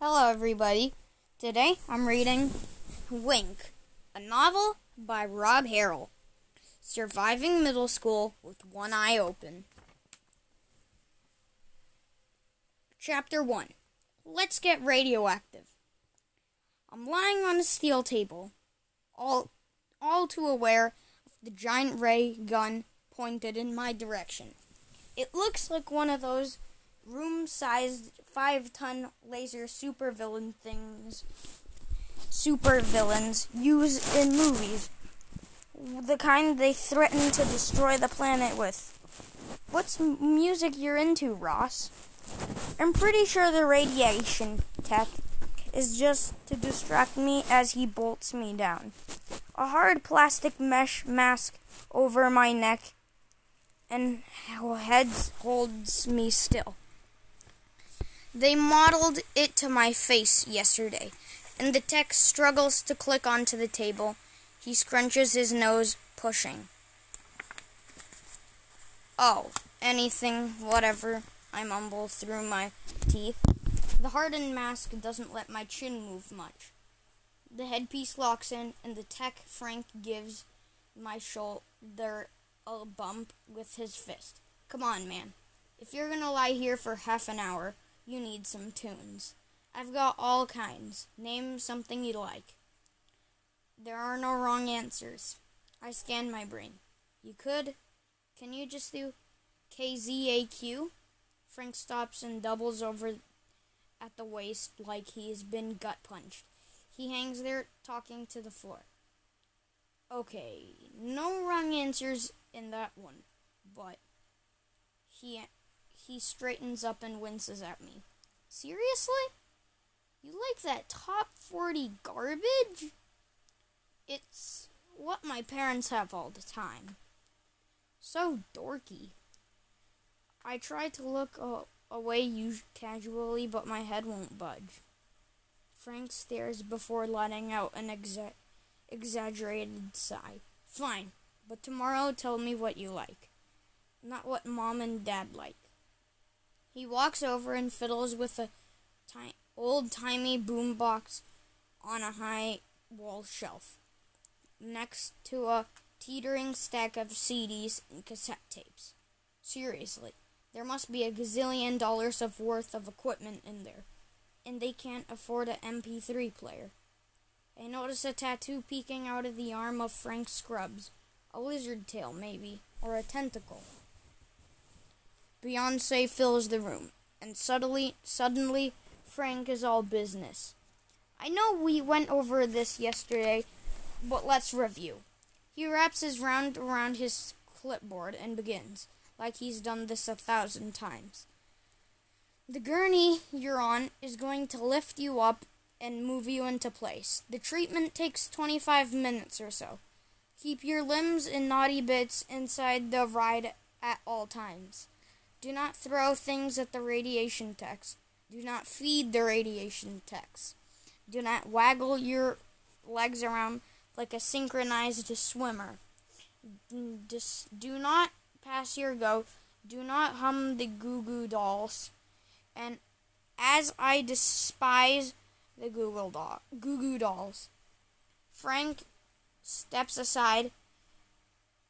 Hello, everybody. Today I'm reading Wink, a novel by Rob Harrell. Surviving middle school with one eye open. Chapter 1 Let's Get Radioactive. I'm lying on a steel table, all, all too aware of the giant ray gun pointed in my direction. It looks like one of those room sized five ton laser supervillain things supervillains use in movies. The kind they threaten to destroy the planet with. What's music you're into, Ross? I'm pretty sure the radiation tech is just to distract me as he bolts me down. A hard plastic mesh mask over my neck and heads holds me still. They modeled it to my face yesterday, and the tech struggles to click onto the table. He scrunches his nose, pushing. Oh, anything, whatever, I mumble through my teeth. The hardened mask doesn't let my chin move much. The headpiece locks in, and the tech Frank gives my shoulder a bump with his fist. Come on, man. If you're gonna lie here for half an hour, you need some tunes. I've got all kinds. Name something you like. There are no wrong answers. I scan my brain. You could. Can you just do KZAQ? Frank stops and doubles over at the waist like he's been gut punched. He hangs there talking to the floor. Okay, no wrong answers in that one, but he he straightens up and winces at me. Seriously? You like that top 40 garbage? It's what my parents have all the time. So dorky. I try to look away casually, but my head won't budge. Frank stares before letting out an exa- exaggerated sigh. Fine, but tomorrow tell me what you like. Not what mom and dad like. He walks over and fiddles with a ti- old timey boombox on a high wall shelf, next to a teetering stack of CDs and cassette tapes. Seriously, there must be a gazillion dollars of worth of equipment in there, and they can't afford an MP3 player. I notice a tattoo peeking out of the arm of Frank Scrubs. A lizard tail, maybe, or a tentacle. Beyonce fills the room, and suddenly, suddenly, Frank is all business. I know we went over this yesterday, but let's review. He wraps his round around his clipboard and begins, like he's done this a thousand times. The gurney you're on is going to lift you up and move you into place. The treatment takes 25 minutes or so. Keep your limbs and naughty bits inside the ride at all times. Do not throw things at the radiation techs. Do not feed the radiation techs. Do not waggle your legs around like a synchronized swimmer. Do not pass your go. Do not hum the Goo Goo Dolls. And as I despise the Google doll, Goo Goo Dolls, Frank steps aside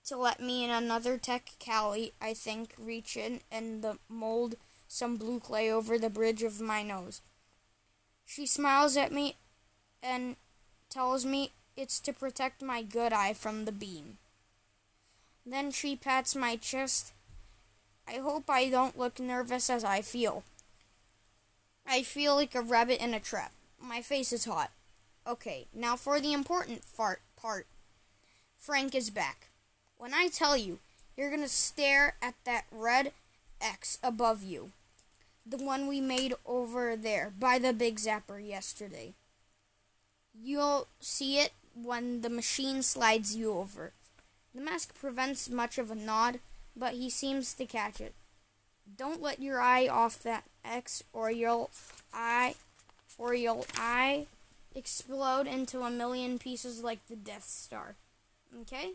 to let me and another tech Callie, I think, reach in and the mold some blue clay over the bridge of my nose. She smiles at me and tells me it's to protect my good eye from the beam. Then she pats my chest. I hope I don't look nervous as I feel. I feel like a rabbit in a trap. My face is hot. Okay, now for the important fart part. Frank is back. When I tell you, you're gonna stare at that red X above you. The one we made over there by the Big Zapper yesterday. You'll see it when the machine slides you over. The mask prevents much of a nod, but he seems to catch it. Don't let your eye off that X or you'll eye or you'll eye explode into a million pieces like the Death Star. Okay?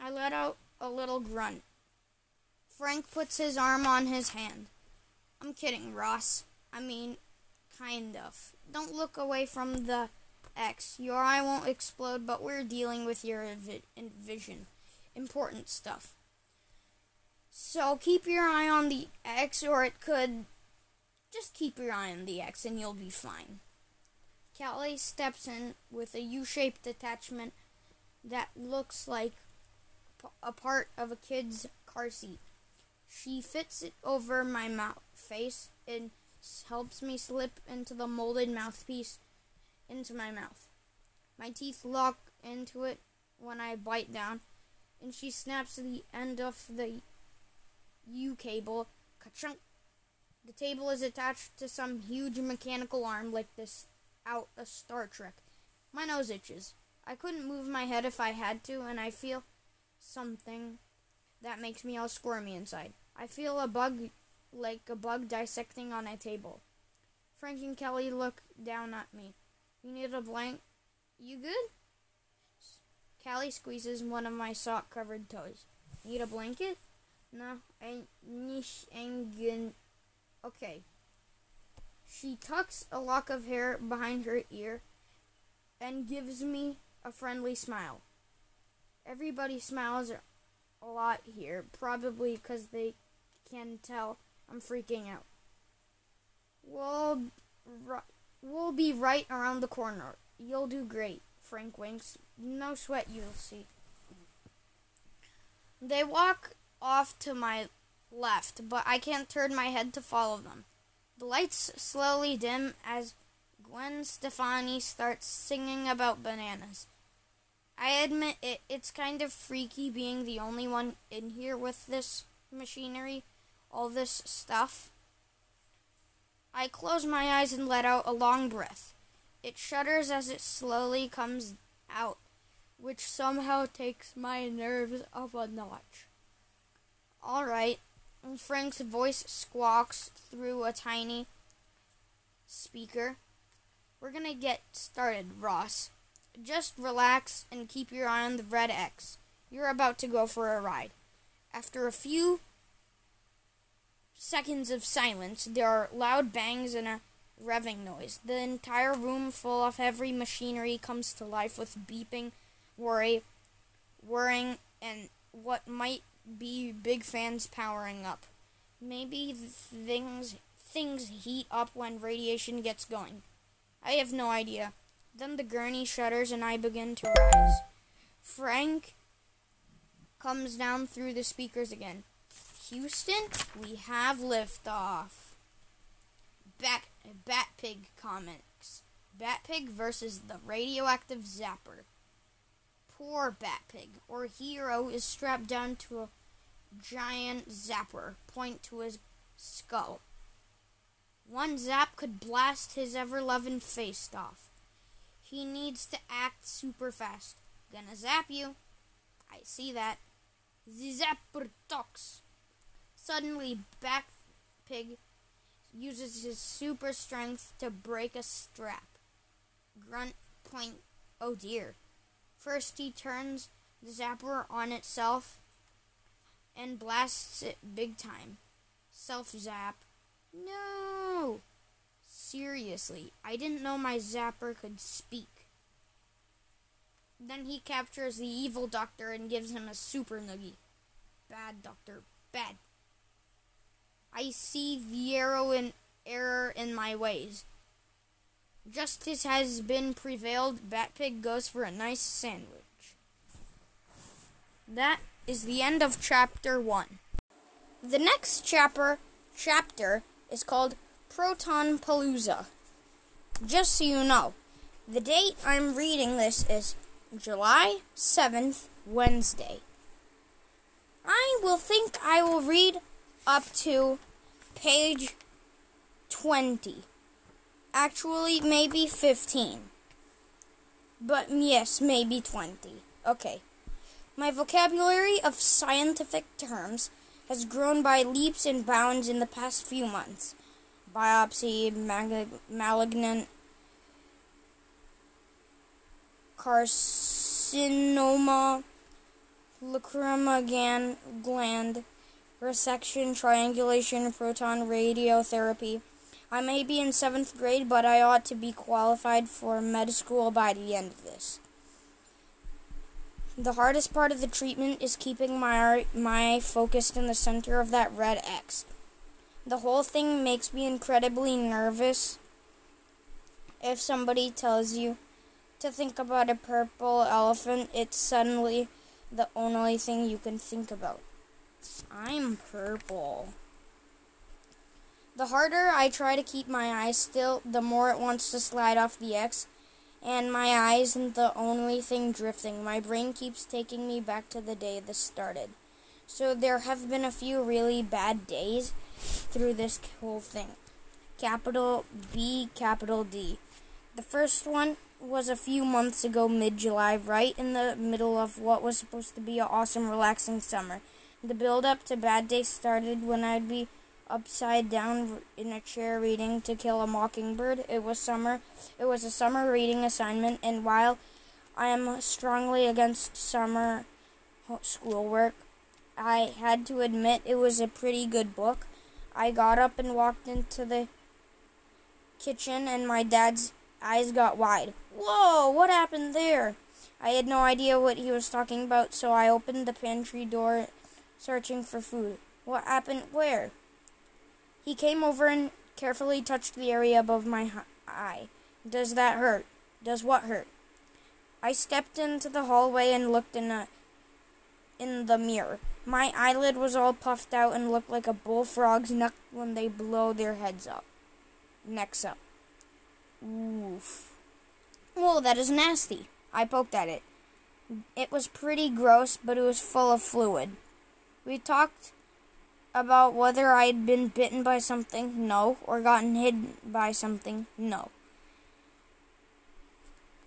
I let out a little grunt. Frank puts his arm on his hand. I'm kidding, Ross. I mean, Kind of. Don't look away from the X. Your eye won't explode, but we're dealing with your vi- vision. Important stuff. So keep your eye on the X, or it could. Just keep your eye on the X and you'll be fine. Callie steps in with a U shaped attachment that looks like a part of a kid's car seat. She fits it over my mouth face and helps me slip into the molded mouthpiece into my mouth. My teeth lock into it when I bite down, and she snaps the end of the U cable. Ka-chunk. The table is attached to some huge mechanical arm like this out of Star Trek. My nose itches. I couldn't move my head if I had to, and I feel something that makes me all squirmy inside. I feel a bug like a bug dissecting on a table. Frank and Kelly look down at me. You need a blank? You good? Callie squeezes one of my sock covered toes. Need a blanket? No, I nish good. Okay. She tucks a lock of hair behind her ear and gives me a friendly smile. Everybody smiles a lot here, probably because they can tell I'm freaking out. We'll, we'll be right around the corner. You'll do great, Frank winks. No sweat, you'll see. They walk off to my left, but I can't turn my head to follow them. The lights slowly dim as Gwen Stefani starts singing about bananas. I admit it, it's kind of freaky being the only one in here with this machinery, all this stuff. I close my eyes and let out a long breath. It shudders as it slowly comes out, which somehow takes my nerves up a notch. All right. Frank's voice squawks through a tiny speaker. We're gonna get started, Ross. Just relax and keep your eye on the red X. You're about to go for a ride. After a few seconds of silence, there are loud bangs and a revving noise. The entire room full of heavy machinery comes to life with beeping, worry, whirring, and what might be big fans powering up. Maybe things things heat up when radiation gets going. I have no idea. Then the gurney shudders and I begin to rise. Frank comes down through the speakers again. Houston, we have liftoff. Bat Batpig comics. Batpig versus the radioactive zapper. Poor Batpig, or hero, is strapped down to a giant zapper, point to his skull. One zap could blast his ever loving face off. He needs to act super fast. Gonna zap you. I see that. Zapper talks. Suddenly, Batpig uses his super strength to break a strap. Grunt, point, oh dear. First, he turns the zapper on itself and blasts it big time. Self zap. No! Seriously, I didn't know my zapper could speak. Then he captures the evil doctor and gives him a super noogie. Bad doctor, bad. I see the in error in my ways. Justice has been prevailed. Batpig goes for a nice sandwich. That is the end of chapter 1. The next chapter chapter is called Proton Palooza. Just so you know, the date I'm reading this is July 7th, Wednesday. I will think I will read up to page 20. Actually, maybe 15. But yes, maybe 20. Okay. My vocabulary of scientific terms has grown by leaps and bounds in the past few months. Biopsy, mag- malignant carcinoma, lacrimal gland, resection, triangulation, proton radiotherapy, I may be in seventh grade, but I ought to be qualified for med school by the end of this. The hardest part of the treatment is keeping my my focused in the center of that red X. The whole thing makes me incredibly nervous. If somebody tells you to think about a purple elephant, it's suddenly the only thing you can think about. I'm purple. The harder I try to keep my eyes still, the more it wants to slide off the X, and my eyes isn't the only thing drifting. My brain keeps taking me back to the day this started. So there have been a few really bad days through this whole thing. Capital B, capital D. The first one was a few months ago, mid July, right in the middle of what was supposed to be an awesome, relaxing summer. The build up to bad days started when I'd be upside down in a chair reading To Kill a Mockingbird. It was summer. It was a summer reading assignment, and while I am strongly against summer schoolwork, I had to admit it was a pretty good book. I got up and walked into the kitchen, and my dad's eyes got wide. Whoa, what happened there? I had no idea what he was talking about, so I opened the pantry door searching for food. What happened where? He came over and carefully touched the area above my eye. Does that hurt? Does what hurt? I stepped into the hallway and looked in a in the mirror. My eyelid was all puffed out and looked like a bullfrog's neck when they blow their heads up. Necks up. Oof. Whoa, that is nasty. I poked at it. It was pretty gross, but it was full of fluid. We talked about whether I'd been bitten by something, no, or gotten hit by something, no.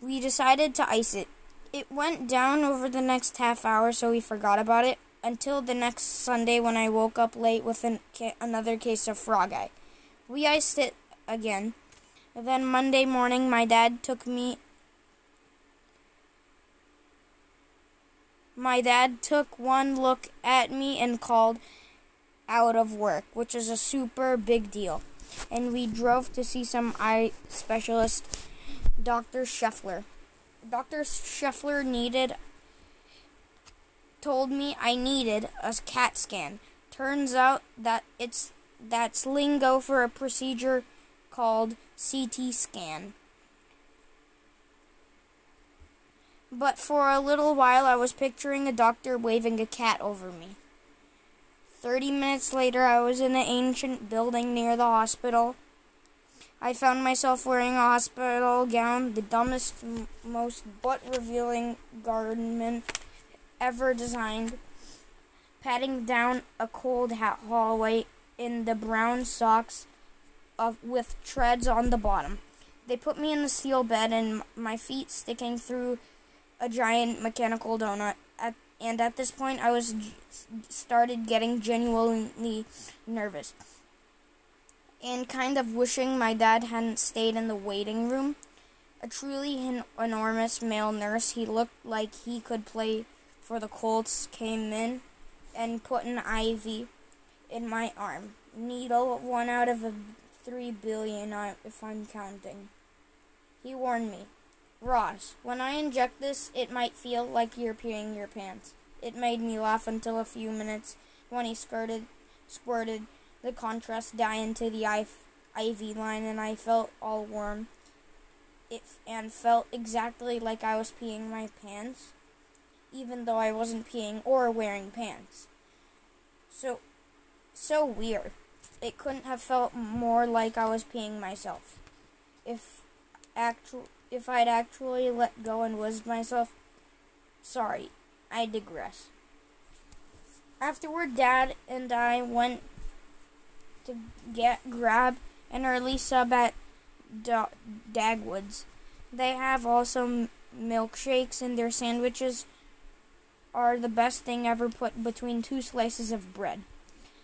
We decided to ice it. It went down over the next half hour, so we forgot about it until the next Sunday when I woke up late with an, another case of frog eye. We iced it again. Then Monday morning, my dad took me. My dad took one look at me and called out of work, which is a super big deal. And we drove to see some eye specialist, Dr. Scheffler. Dr. Scheffler needed told me I needed a CAT scan. Turns out that it's that's lingo for a procedure called CT scan. But for a little while I was picturing a doctor waving a cat over me. Thirty minutes later, I was in an ancient building near the hospital. I found myself wearing a hospital gown, the dumbest, most butt revealing garment ever designed, patting down a cold ha- hallway in the brown socks of, with treads on the bottom. They put me in the steel bed and my feet sticking through a giant mechanical donut. At, and at this point I was started getting genuinely nervous and kind of wishing my dad hadn't stayed in the waiting room. A truly enormous male nurse, he looked like he could play for the Colts, came in and put an IV in my arm. Needle, one out of a three billion, uh, if I'm counting. He warned me. Ross, when I inject this, it might feel like you're peeing your pants. It made me laugh until a few minutes when he skirted, squirted the contrast dye into the IV line and I felt all warm. It and felt exactly like I was peeing my pants, even though I wasn't peeing or wearing pants. So, so weird. It couldn't have felt more like I was peeing myself. If actual if I'd actually let go and was myself. Sorry, I digress. Afterward, Dad and I went to get grab an early sub at Dagwood's. They have also milkshakes, and their sandwiches are the best thing ever put between two slices of bread.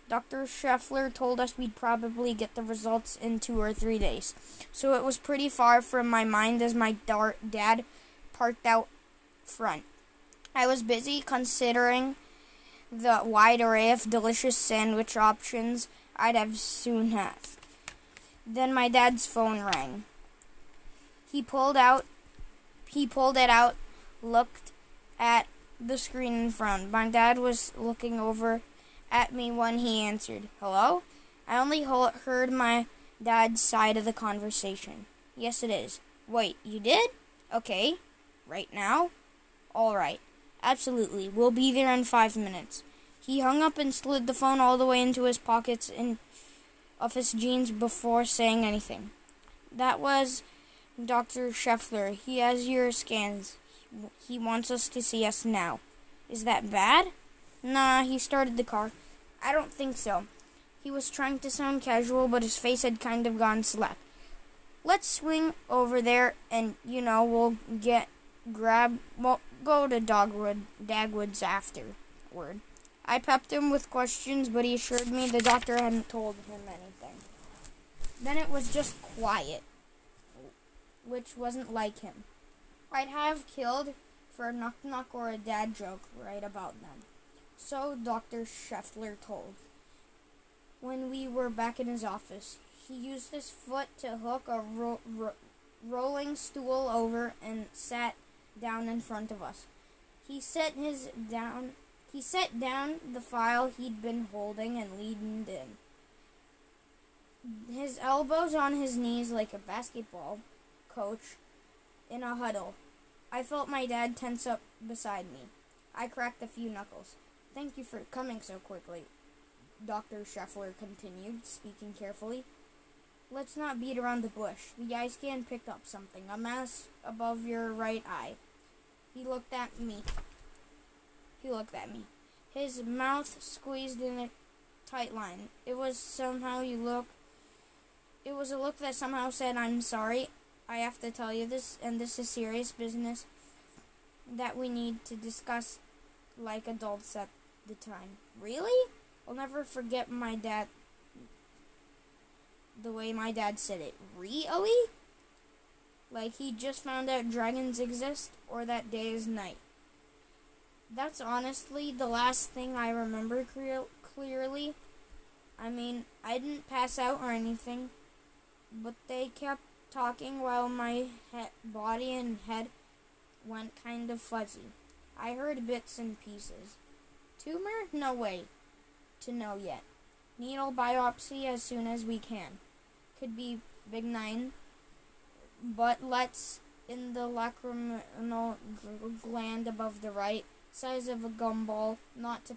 Dr. Scheffler told us we'd probably get the results in two or three days. So it was pretty far from my mind as my dar- dad parked out front. I was busy considering the wide array of delicious sandwich options I'd have soon have. Then my dad's phone rang. He pulled out he pulled it out, looked at the screen in front. My dad was looking over at me when he answered. Hello? I only heard my dad's side of the conversation. Yes, it is. Wait, you did? Okay. Right now? All right. Absolutely. We'll be there in five minutes. He hung up and slid the phone all the way into his pockets of his jeans before saying anything. That was Dr. Scheffler. He has your scans. He wants us to see us now. Is that bad? Nah, he started the car. I don't think so. He was trying to sound casual, but his face had kind of gone slack. Let's swing over there and, you know, we'll get, grab, well, go to Dogwood, Dagwood's afterward. I pepped him with questions, but he assured me the doctor hadn't told him anything. Then it was just quiet which wasn't like him. I'd have killed for a knock knock or a dad joke right about then. So Dr. Scheffler told. When we were back in his office, he used his foot to hook a ro- ro- rolling stool over and sat down in front of us. He set his down he set down the file he'd been holding and leaned in. His elbows on his knees like a basketball coach in a huddle. I felt my dad tense up beside me. I cracked a few knuckles. Thank you for coming so quickly, Dr. Scheffler continued, speaking carefully. Let's not beat around the bush. The eye scan picked up something, a mass above your right eye. He looked at me. He looked at me. His mouth squeezed in a tight line. It was somehow you look. It was a look that somehow said, I'm sorry, I have to tell you this, and this is serious business that we need to discuss like adults at the time. Really? I'll never forget my dad. The way my dad said it. Really? Like he just found out dragons exist, or that day is night. That's honestly the last thing I remember clear- clearly. I mean, I didn't pass out or anything, but they kept talking while my he- body and head went kind of fuzzy. I heard bits and pieces. Tumor? No way to know yet. Needle biopsy as soon as we can. Could be benign, but let's in the lacrimal gland above the right, size of a gumball, not to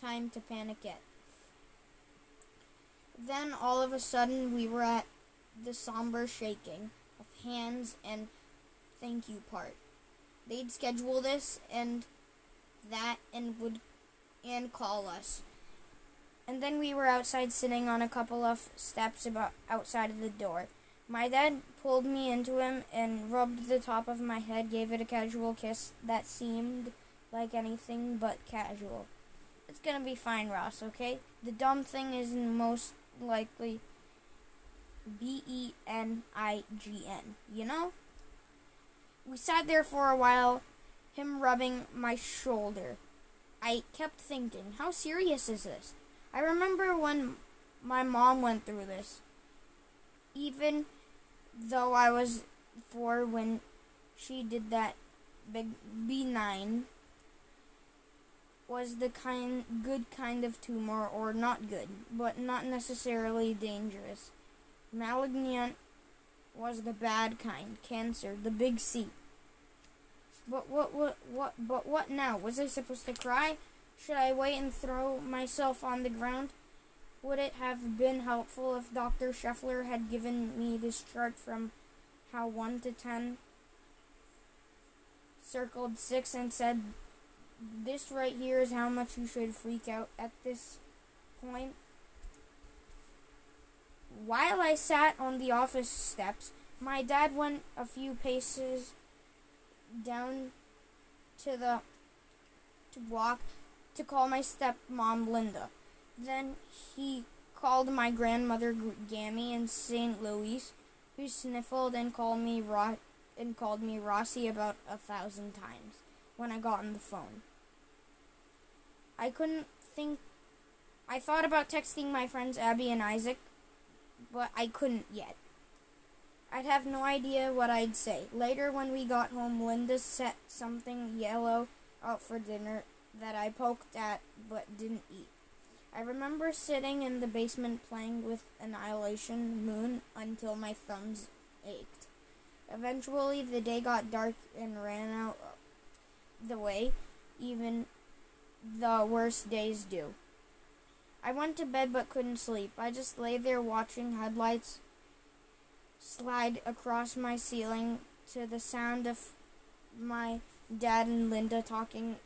time to panic yet. Then all of a sudden we were at the somber shaking of hands and thank you part. They'd schedule this and that and would and call us. And then we were outside sitting on a couple of steps about outside of the door. My dad pulled me into him and rubbed the top of my head, gave it a casual kiss that seemed like anything but casual. It's gonna be fine, Ross, okay? The dumb thing is most likely B E N I G N. You know? We sat there for a while, him rubbing my shoulder. I kept thinking, how serious is this? I remember when my mom went through this. Even though I was four when she did that big B9 was the kind good kind of tumor or not good, but not necessarily dangerous. Malignant was the bad kind, cancer, the big C. But what, what, what, but what now? Was I supposed to cry? Should I wait and throw myself on the ground? Would it have been helpful if Dr. Scheffler had given me this chart from how 1 to 10 circled 6 and said, this right here is how much you should freak out at this point? While I sat on the office steps, my dad went a few paces down to the to walk to call my stepmom Linda. Then he called my grandmother Gammy in St. Louis, who sniffled and called me Ro- and called me Rossi about a thousand times when I got on the phone. I couldn't think. I thought about texting my friends Abby and Isaac, but I couldn't yet. I'd have no idea what I'd say. Later, when we got home, Linda set something yellow out for dinner that I poked at but didn't eat. I remember sitting in the basement playing with Annihilation Moon until my thumbs ached. Eventually, the day got dark and ran out the way even the worst days do. I went to bed but couldn't sleep. I just lay there watching headlights slide across my ceiling to the sound of my dad and Linda talking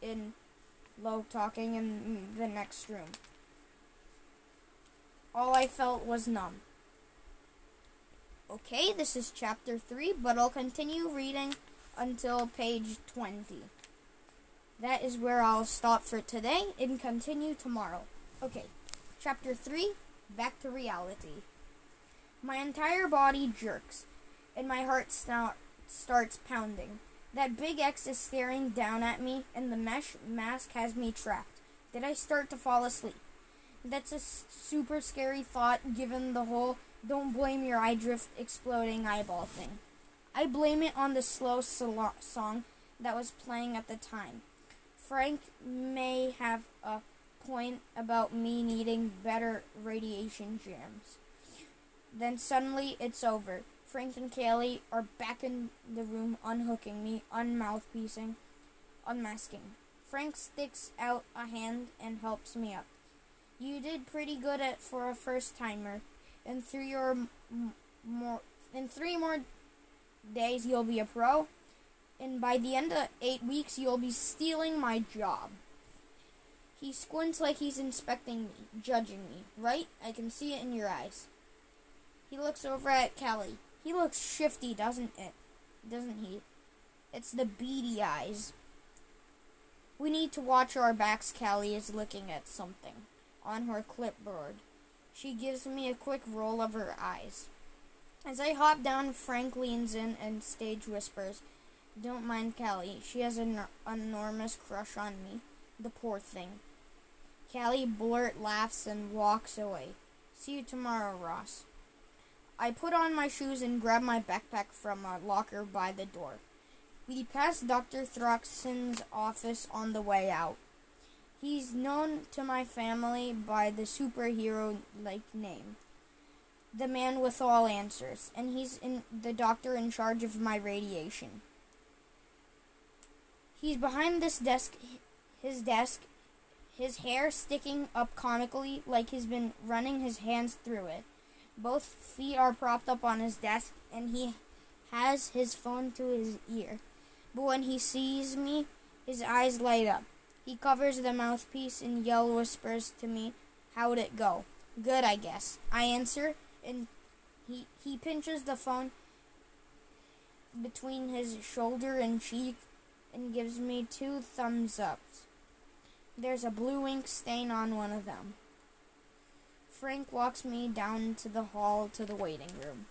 in low talking in the next room. All I felt was numb. Okay, this is chapter 3, but I'll continue reading until page 20. That is where I'll stop for today and continue tomorrow. Okay, chapter 3 Back to Reality. My entire body jerks, and my heart start, starts pounding. That big X is staring down at me, and the mesh mask has me trapped. Did I start to fall asleep? That's a super scary thought given the whole don't blame your eye drift exploding eyeball thing. I blame it on the slow song that was playing at the time. Frank may have a point about me needing better radiation jams. Then suddenly it's over. Frank and Kaylee are back in the room unhooking me, unmouthpiecing, unmasking. Frank sticks out a hand and helps me up. You did pretty good at for a first timer. In three or m- more, in three more days, you'll be a pro, and by the end of eight weeks, you'll be stealing my job. He squints like he's inspecting me, judging me. Right? I can see it in your eyes. He looks over at Kelly. He looks shifty, doesn't it? Doesn't he? It's the beady eyes. We need to watch our backs. Callie is looking at something on her clipboard. She gives me a quick roll of her eyes. As I hop down, Frank leans in and stage whispers, Don't mind Callie. She has an enormous crush on me. The poor thing. Callie blurt laughs and walks away. See you tomorrow, Ross. I put on my shoes and grab my backpack from a locker by the door. We pass Dr. Throxton's office on the way out. He's known to my family by the superhero like name. The man with all answers, and he's the doctor in charge of my radiation. He's behind this desk his desk, his hair sticking up comically like he's been running his hands through it. Both feet are propped up on his desk, and he has his phone to his ear. But when he sees me, his eyes light up. He covers the mouthpiece and yell whispers to me, How'd it go? Good, I guess. I answer, and he, he pinches the phone between his shoulder and cheek and gives me two thumbs ups. There's a blue ink stain on one of them. Frank walks me down to the hall to the waiting room,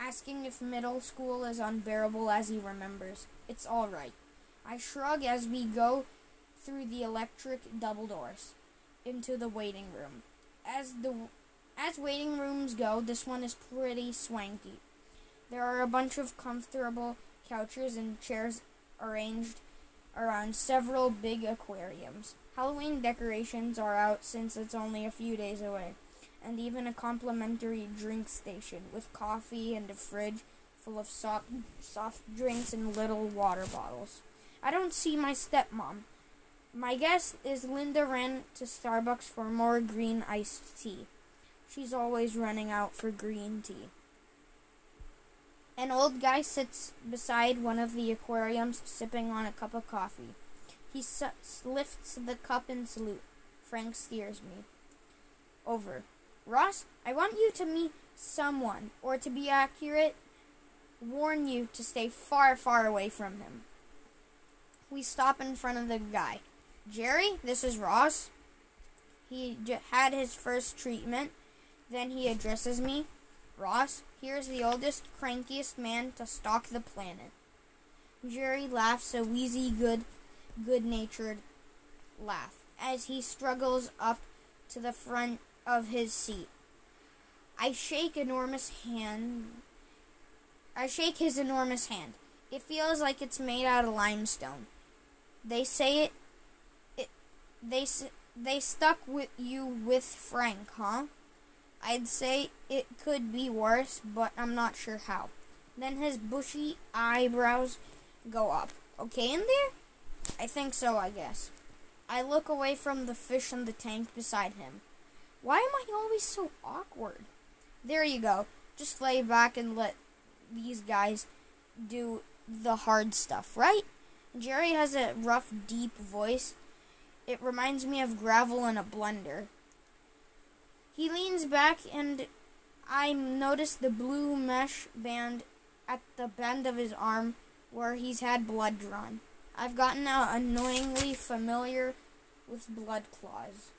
asking if middle school is unbearable as he remembers. It's all right. I shrug as we go through the electric double doors into the waiting room. As the as waiting rooms go, this one is pretty swanky. There are a bunch of comfortable couches and chairs arranged around several big aquariums. Halloween decorations are out since it's only a few days away, and even a complimentary drink station with coffee and a fridge full of soft, soft drinks and little water bottles. I don't see my stepmom. My guess is Linda ran to Starbucks for more green iced tea. She's always running out for green tea. An old guy sits beside one of the aquariums sipping on a cup of coffee. He su- lifts the cup in salute. Frank steers me over. Ross, I want you to meet someone, or to be accurate, warn you to stay far, far away from him. We stop in front of the guy. Jerry, this is Ross. He j- had his first treatment. Then he addresses me. Ross, here's the oldest, crankiest man to stalk the planet. Jerry laughs a wheezy, good good natured laugh as he struggles up to the front of his seat. I shake enormous hand. I shake his enormous hand. It feels like it's made out of limestone. They say it. It. They they stuck with you with Frank, huh? I'd say it could be worse, but I'm not sure how. Then his bushy eyebrows go up. Okay in there? I think so, I guess. I look away from the fish in the tank beside him. Why am I always so awkward? There you go. Just lay back and let these guys do the hard stuff, right? Jerry has a rough, deep voice. It reminds me of gravel in a blender. He leans back and I notice the blue mesh band at the bend of his arm where he's had blood drawn. I've gotten now annoyingly familiar with blood claws.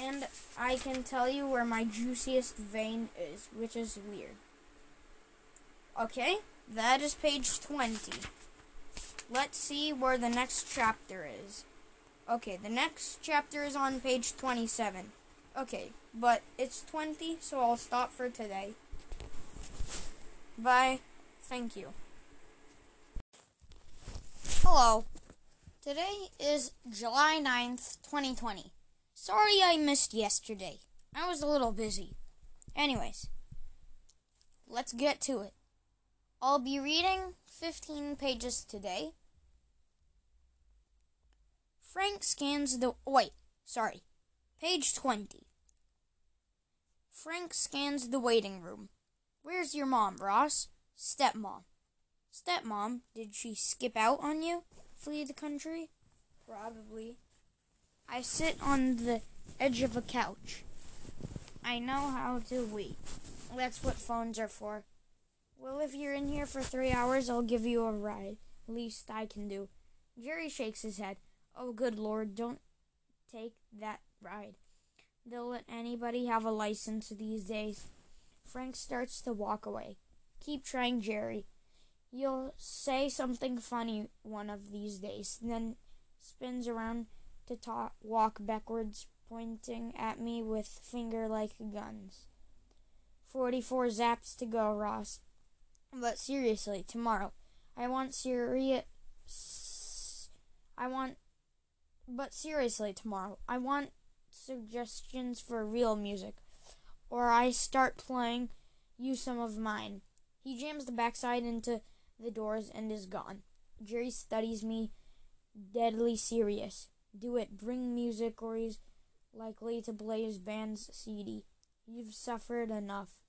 And I can tell you where my juiciest vein is, which is weird. Okay, that is page 20. Let's see where the next chapter is. Okay, the next chapter is on page 27. Okay, but it's 20, so I'll stop for today. Bye. Thank you. Hello. Today is July 9th, 2020. Sorry I missed yesterday. I was a little busy. Anyways, let's get to it. I'll be reading 15 pages today. Frank scans the. Wait, sorry. Page 20. Frank scans the waiting room. Where's your mom, Ross? Stepmom. Stepmom, did she skip out on you? Flee the country? Probably. I sit on the edge of a couch. I know how to wait. That's what phones are for. Well, if you're in here for three hours, I'll give you a ride. Least I can do. Jerry shakes his head. Oh, good lord, don't take that ride. They'll let anybody have a license these days. Frank starts to walk away. Keep trying, Jerry. You'll say something funny one of these days, then spins around to walk backwards, pointing at me with finger like guns. Forty-four zaps to go, Ross. But seriously, tomorrow, I want serious. I want but seriously, tomorrow, I want suggestions for real music, or I start playing you some of mine. He jams the backside into the doors and is gone. Jerry studies me, deadly serious. Do it, bring music, or he's likely to play his band's CD. You've suffered enough.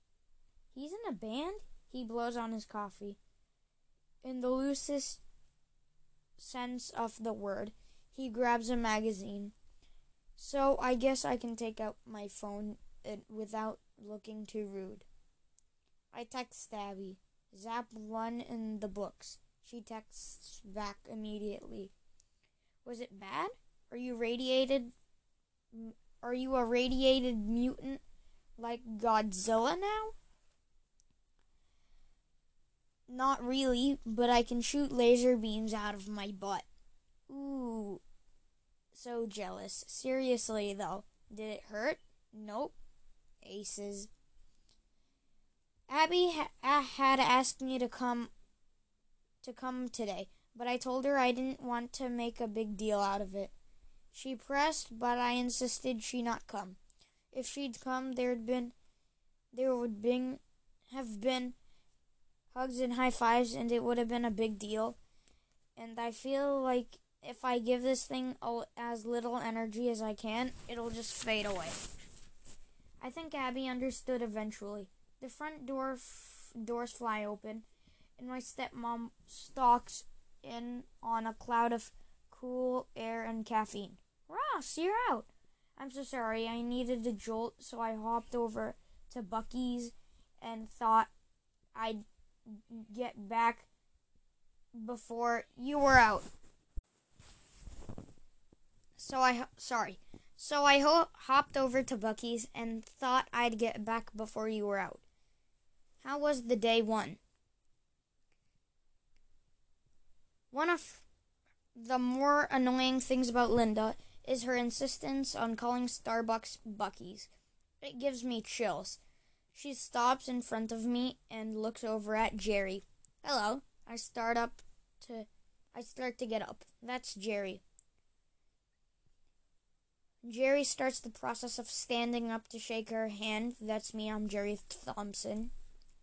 He's in a band? He blows on his coffee. In the loosest sense of the word, he grabs a magazine. So I guess I can take out my phone uh, without looking too rude. I text Abby. Zap one in the books. She texts back immediately. Was it bad? Are you radiated? Are you a radiated mutant like Godzilla now? Not really, but I can shoot laser beams out of my butt. Ooh, so jealous. Seriously, though. Did it hurt? Nope. Aces. Abby ha- had asked me to come to come today, but I told her I didn't want to make a big deal out of it. She pressed, but I insisted she not come. If she'd come, there'd been there would been have been hugs and high fives, and it would have been a big deal. And I feel like if I give this thing as little energy as I can, it'll just fade away. I think Abby understood eventually. The front door f- doors fly open, and my stepmom stalks in on a cloud of cool air and caffeine. Ross, you're out. I'm so sorry. I needed a jolt, so I hopped over to Buc-ee's and thought I'd get back before you were out. So I sorry. So I ho- hopped over to Buc-ee's and thought I'd get back before you were out. How was the day one? One of the more annoying things about Linda is her insistence on calling Starbucks Buc-ee's. It gives me chills. She stops in front of me and looks over at Jerry. Hello. I start up to I start to get up. That's Jerry. Jerry starts the process of standing up to shake her hand. That's me, I'm Jerry Thompson.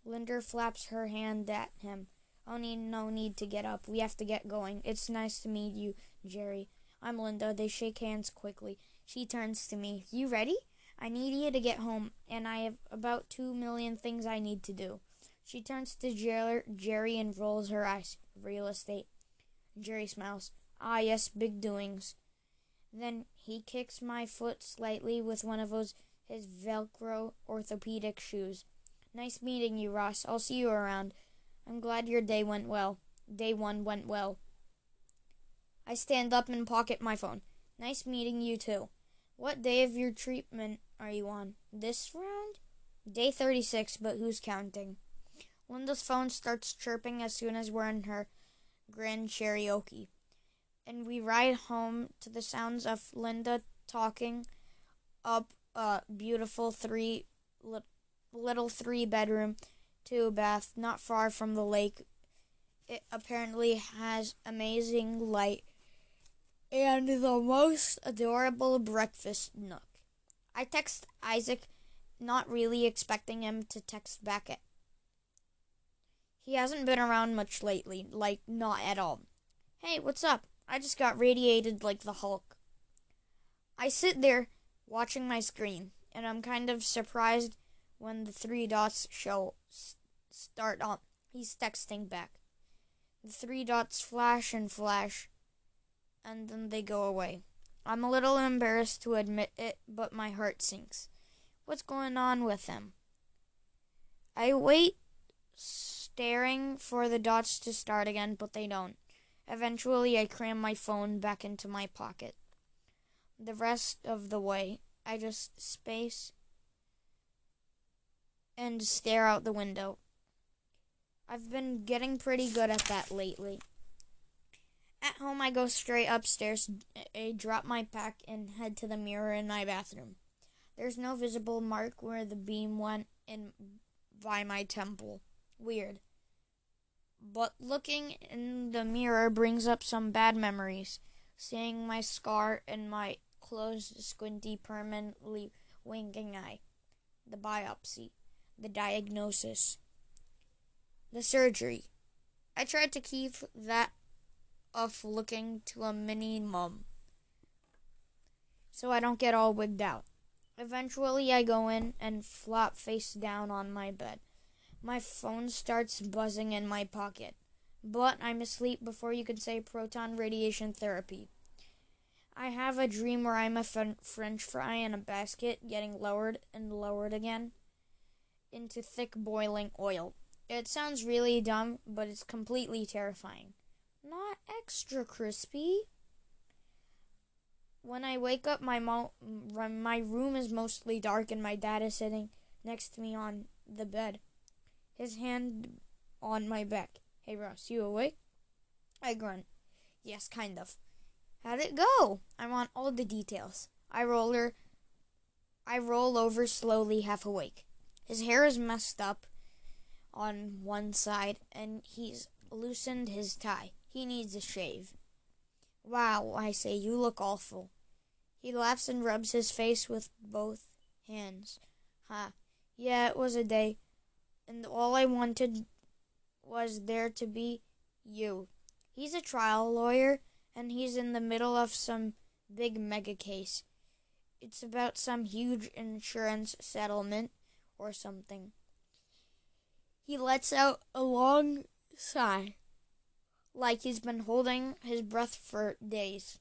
Linda flaps her hand at him. Only no need to get up. We have to get going. It's nice to meet you, Jerry. I'm Linda. They shake hands quickly. She turns to me. You ready? I need you to get home, and I have about two million things I need to do. She turns to Jer- Jerry and rolls her eyes. Real estate. Jerry smiles. Ah, yes, big doings. Then he kicks my foot slightly with one of those his Velcro orthopedic shoes. Nice meeting you, Ross. I'll see you around. I'm glad your day went well. Day one went well. I stand up and pocket my phone. Nice meeting you too. What day of your treatment are you on? This round? Day 36, but who's counting? Linda's phone starts chirping as soon as we're in her Grand Cherokee. And we ride home to the sounds of Linda talking up a beautiful three little three bedroom two bath not far from the lake. It apparently has amazing light and the most adorable breakfast nook. I text Isaac, not really expecting him to text back. At. He hasn't been around much lately, like, not at all. Hey, what's up? I just got radiated like the Hulk. I sit there watching my screen, and I'm kind of surprised when the three dots show start on. He's texting back. The three dots flash and flash, and then they go away. I'm a little embarrassed to admit it, but my heart sinks. What's going on with him? I wait, staring for the dots to start again, but they don't. Eventually, I cram my phone back into my pocket. The rest of the way, I just space and stare out the window. I've been getting pretty good at that lately. At home, I go straight upstairs, I drop my pack, and head to the mirror in my bathroom. There's no visible mark where the beam went in by my temple. Weird. But looking in the mirror brings up some bad memories. Seeing my scar and my closed, squinty, permanently winking eye. The biopsy. The diagnosis. The surgery. I tried to keep that off looking to a minimum so I don't get all wigged out. Eventually, I go in and flop face down on my bed. My phone starts buzzing in my pocket, but I'm asleep before you can say proton radiation therapy. I have a dream where I'm a french fry in a basket getting lowered and lowered again into thick boiling oil. It sounds really dumb, but it's completely terrifying. Not extra crispy. When I wake up, my mo- my room is mostly dark, and my dad is sitting next to me on the bed his hand on my back. Hey, Ross, you awake? I grunt. Yes, kind of. How'd it go? I want all the details. I roll her. I roll over slowly, half awake. His hair is messed up on one side, and he's loosened his tie. He needs a shave. Wow, I say, you look awful. He laughs and rubs his face with both hands. Ha. Huh. Yeah, it was a day and all I wanted was there to be you. He's a trial lawyer, and he's in the middle of some big mega case. It's about some huge insurance settlement or something. He lets out a long sigh, like he's been holding his breath for days.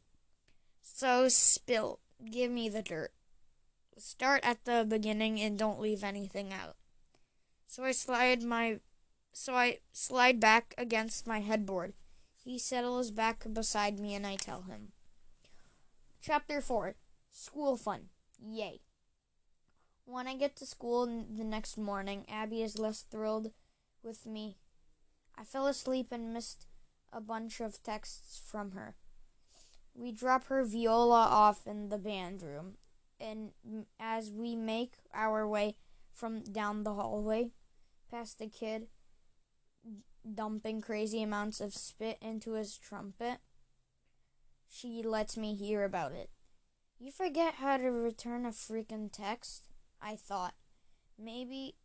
So, spill, give me the dirt. Start at the beginning and don't leave anything out. So I slide my so I slide back against my headboard. He settles back beside me and I tell him. Chapter 4 School Fun. Yay. When I get to school the next morning, Abby is less thrilled with me. I fell asleep and missed a bunch of texts from her. We drop her viola off in the band room. and as we make our way from down the hallway past the kid dumping crazy amounts of spit into his trumpet, she lets me hear about it. You forget how to return a freaking text? I thought. Maybe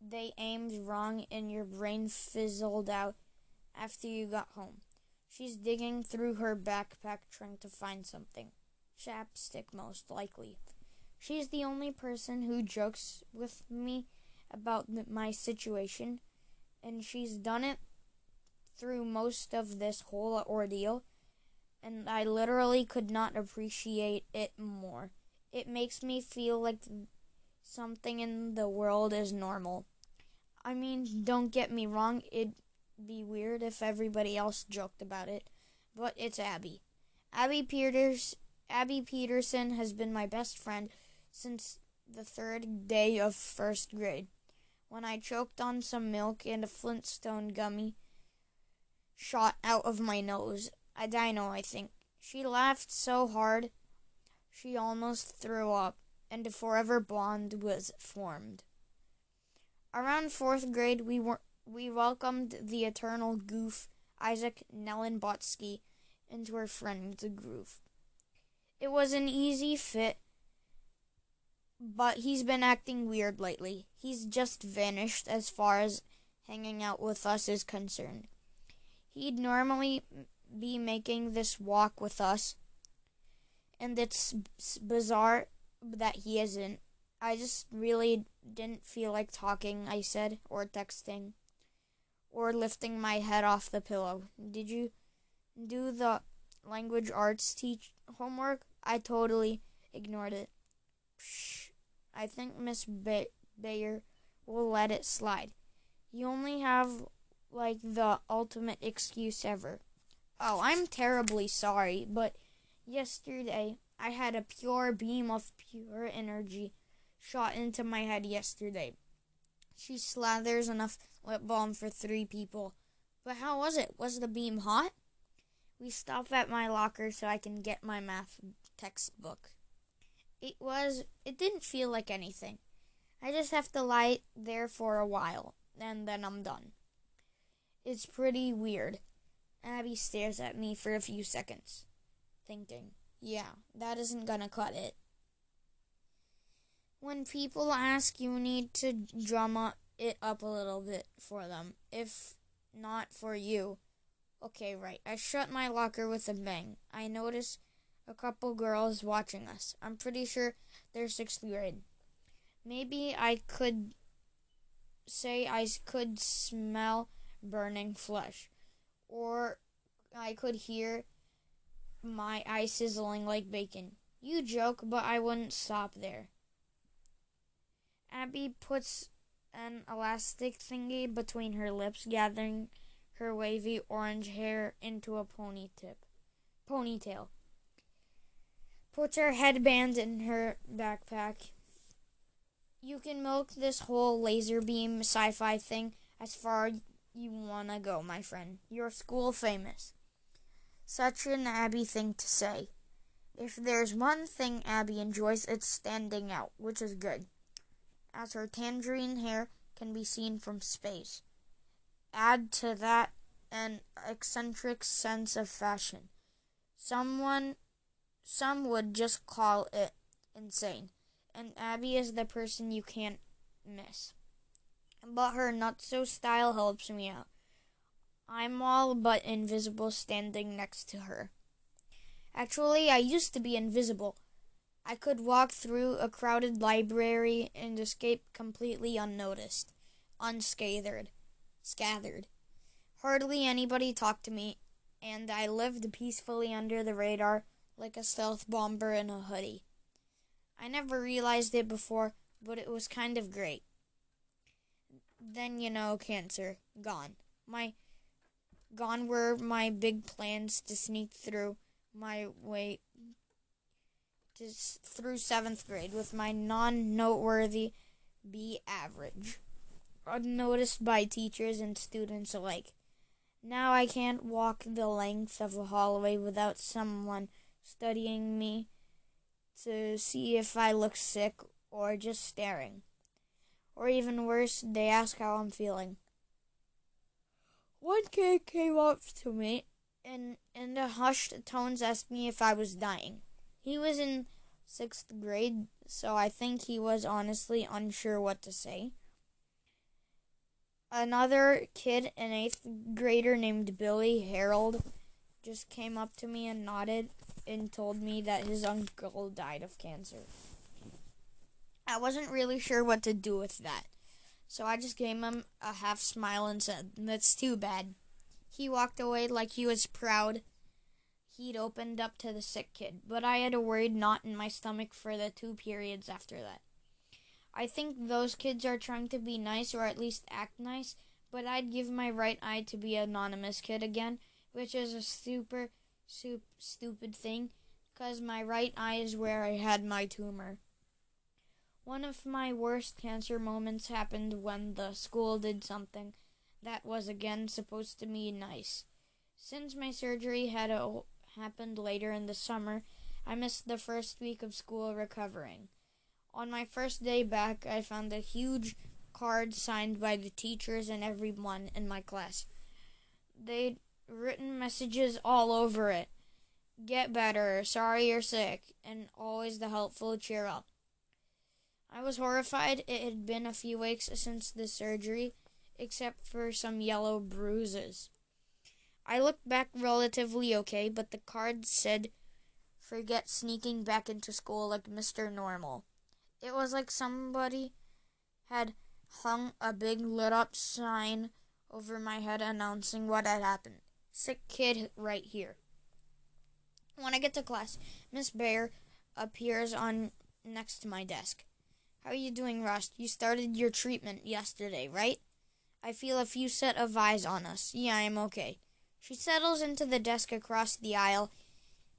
they aimed wrong and your brain fizzled out after you got home. She's digging through her backpack trying to find something. Chapstick, most likely. She's the only person who jokes with me about my situation, and she's done it through most of this whole ordeal, and I literally could not appreciate it more. It makes me feel like something in the world is normal. I mean, don't get me wrong, it'd be weird if everybody else joked about it, but it's Abby. Abby Peters Abby Peterson has been my best friend since the third day of first grade. When I choked on some milk and a Flintstone gummy shot out of my nose. A dino, I think. She laughed so hard she almost threw up, and a forever bond was formed. Around fourth grade, we were we welcomed the eternal goof Isaac Nellenbotsky into our friend's groove. It was an easy fit, but he's been acting weird lately. He's just vanished as far as hanging out with us is concerned. He'd normally be making this walk with us, and it's bizarre that he isn't. I just really didn't feel like talking, I said, or texting, or lifting my head off the pillow. Did you do the language arts teach homework? I totally ignored it. Psh, I think Miss ba- Bayer will let it slide. You only have like the ultimate excuse ever. Oh, I'm terribly sorry, but yesterday I had a pure beam of pure energy shot into my head yesterday. She slathers enough lip balm for three people. But how was it? Was the beam hot? We stop at my locker so I can get my math textbook. It was, it didn't feel like anything. I just have to lie there for a while, and then I'm done. It's pretty weird. Abby stares at me for a few seconds, thinking, yeah, that isn't gonna cut it. When people ask, you need to drama it up a little bit for them. If not for you, Okay, right. I shut my locker with a bang. I notice a couple girls watching us. I'm pretty sure they're sixth grade. Maybe I could say I could smell burning flesh. Or I could hear my eyes sizzling like bacon. You joke, but I wouldn't stop there. Abby puts an elastic thingy between her lips, gathering her wavy orange hair into a pony tip, ponytail. Puts her headband in her backpack. You can milk this whole laser beam sci-fi thing as far you wanna go, my friend. You're school famous. Such an Abby thing to say. If there's one thing Abby enjoys, it's standing out, which is good, as her tangerine hair can be seen from space. Add to that an eccentric sense of fashion. Someone some would just call it insane. And Abby is the person you can't miss. But her not so style helps me out. I'm all but invisible standing next to her. Actually, I used to be invisible. I could walk through a crowded library and escape completely unnoticed, unscathed, scattered. Hardly anybody talked to me, and I lived peacefully under the radar like a stealth bomber in a hoodie. I never realized it before, but it was kind of great. Then, you know, cancer. Gone. My. Gone were my big plans to sneak through my way to, through seventh grade with my non noteworthy B average, unnoticed by teachers and students alike. Now I can't walk the length of a hallway without someone studying me to see if I look sick or just staring. Or even worse, they ask how I'm feeling. One kid came up to me and in the hushed tones asked me if I was dying. He was in sixth grade, so I think he was honestly unsure what to say. Another kid, an eighth grader named Billy Harold, just came up to me and nodded and told me that his uncle died of cancer. I wasn't really sure what to do with that, so I just gave him a half smile and said, That's too bad. He walked away like he was proud he'd opened up to the sick kid, but I had a worried knot in my stomach for the two periods after that. I think those kids are trying to be nice or at least act nice, but I'd give my right eye to be anonymous kid again, which is a super, stupid thing, because my right eye is where I had my tumor. One of my worst cancer moments happened when the school did something that was again supposed to be nice. Since my surgery had a, happened later in the summer, I missed the first week of school recovering. On my first day back, I found a huge card signed by the teachers and everyone in my class. They'd written messages all over it. Get better, sorry you're sick, and always the helpful cheer up. I was horrified. It had been a few weeks since the surgery, except for some yellow bruises. I looked back relatively okay, but the card said, Forget sneaking back into school like Mr. Normal. It was like somebody had hung a big lit up sign over my head announcing what had happened. Sick kid right here. When I get to class, Miss Bear appears on next to my desk. How are you doing, Rust? You started your treatment yesterday, right? I feel a few set of eyes on us. Yeah, I'm okay. She settles into the desk across the aisle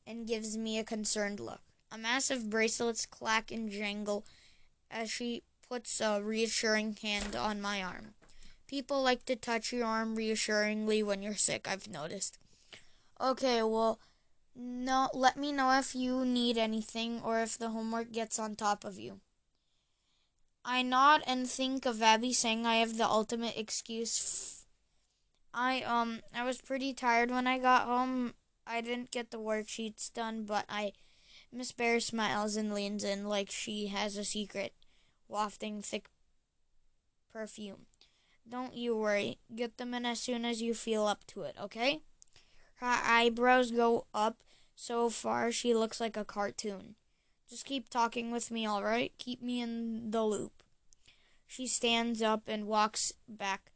and gives me a concerned look. A mass of bracelets clack and jangle as she puts a reassuring hand on my arm. People like to touch your arm reassuringly when you're sick, I've noticed. Okay, well, no, let me know if you need anything or if the homework gets on top of you. I nod and think of Abby saying I have the ultimate excuse. I um I was pretty tired when I got home. I didn't get the worksheets done, but I Miss Bear smiles and leans in like she has a secret, wafting thick perfume. Don't you worry. Get them in as soon as you feel up to it, okay? Her eyebrows go up so far she looks like a cartoon. Just keep talking with me, all right? Keep me in the loop. She stands up and walks back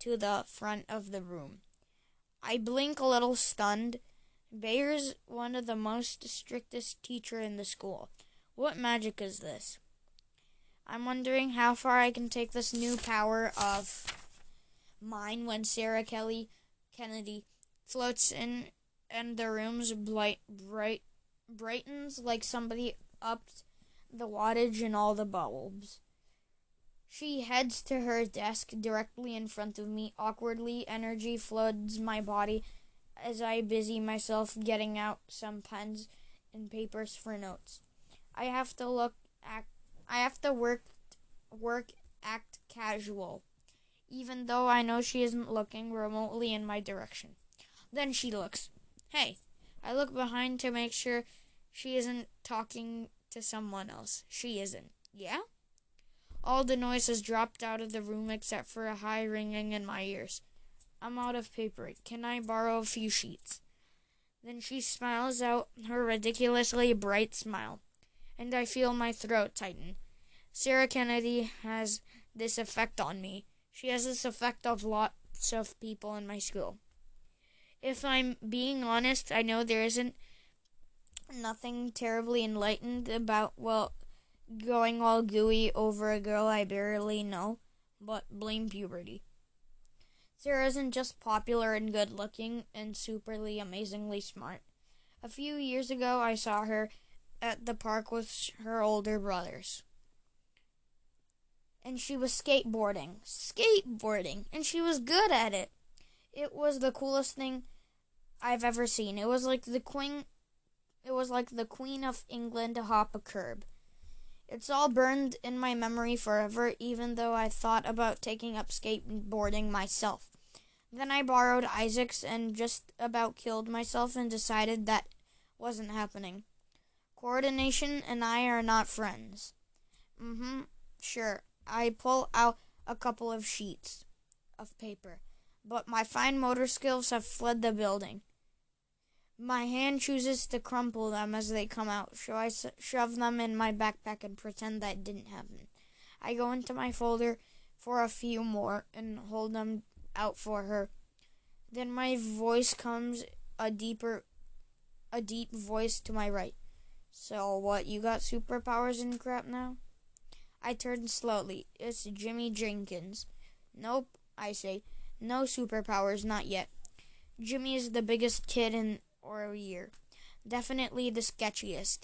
to the front of the room. I blink a little stunned. Bear's one of the most strictest teacher in the school. What magic is this? I'm wondering how far I can take this new power of mine when Sarah Kelly Kennedy floats in and the room's bright, bright brightens like somebody upped the wattage in all the bulbs. She heads to her desk directly in front of me. Awkwardly, energy floods my body as I busy myself getting out some pens and papers for notes. I have to look act I have to work work act casual, even though I know she isn't looking remotely in my direction. Then she looks. Hey, I look behind to make sure she isn't talking to someone else. She isn't. Yeah? All the noise has dropped out of the room except for a high ringing in my ears. I'm out of paper. Can I borrow a few sheets? Then she smiles out her ridiculously bright smile, and I feel my throat tighten. Sarah Kennedy has this effect on me. She has this effect of lots of people in my school. If I'm being honest, I know there isn't nothing terribly enlightened about, well, going all gooey over a girl I barely know, but blame puberty. Sarah isn't just popular and good looking and superly amazingly smart. A few years ago, I saw her at the park with her older brothers. And she was skateboarding. Skateboarding! And she was good at it. It was the coolest thing I've ever seen. It was like the queen it was like the Queen of England to hop a curb. It's all burned in my memory forever, even though I thought about taking up skateboarding myself. Then I borrowed Isaac's and just about killed myself and decided that wasn't happening. Coordination and I are not friends. Mm hmm, sure. I pull out a couple of sheets of paper, but my fine motor skills have fled the building. My hand chooses to crumple them as they come out, so I shove them in my backpack and pretend that didn't happen. I go into my folder for a few more and hold them out for her. Then my voice comes a deeper a deep voice to my right. So what, you got superpowers and crap now? I turn slowly. It's Jimmy Jenkins. Nope, I say. No superpowers, not yet. Jimmy is the biggest kid in or a year. Definitely the sketchiest.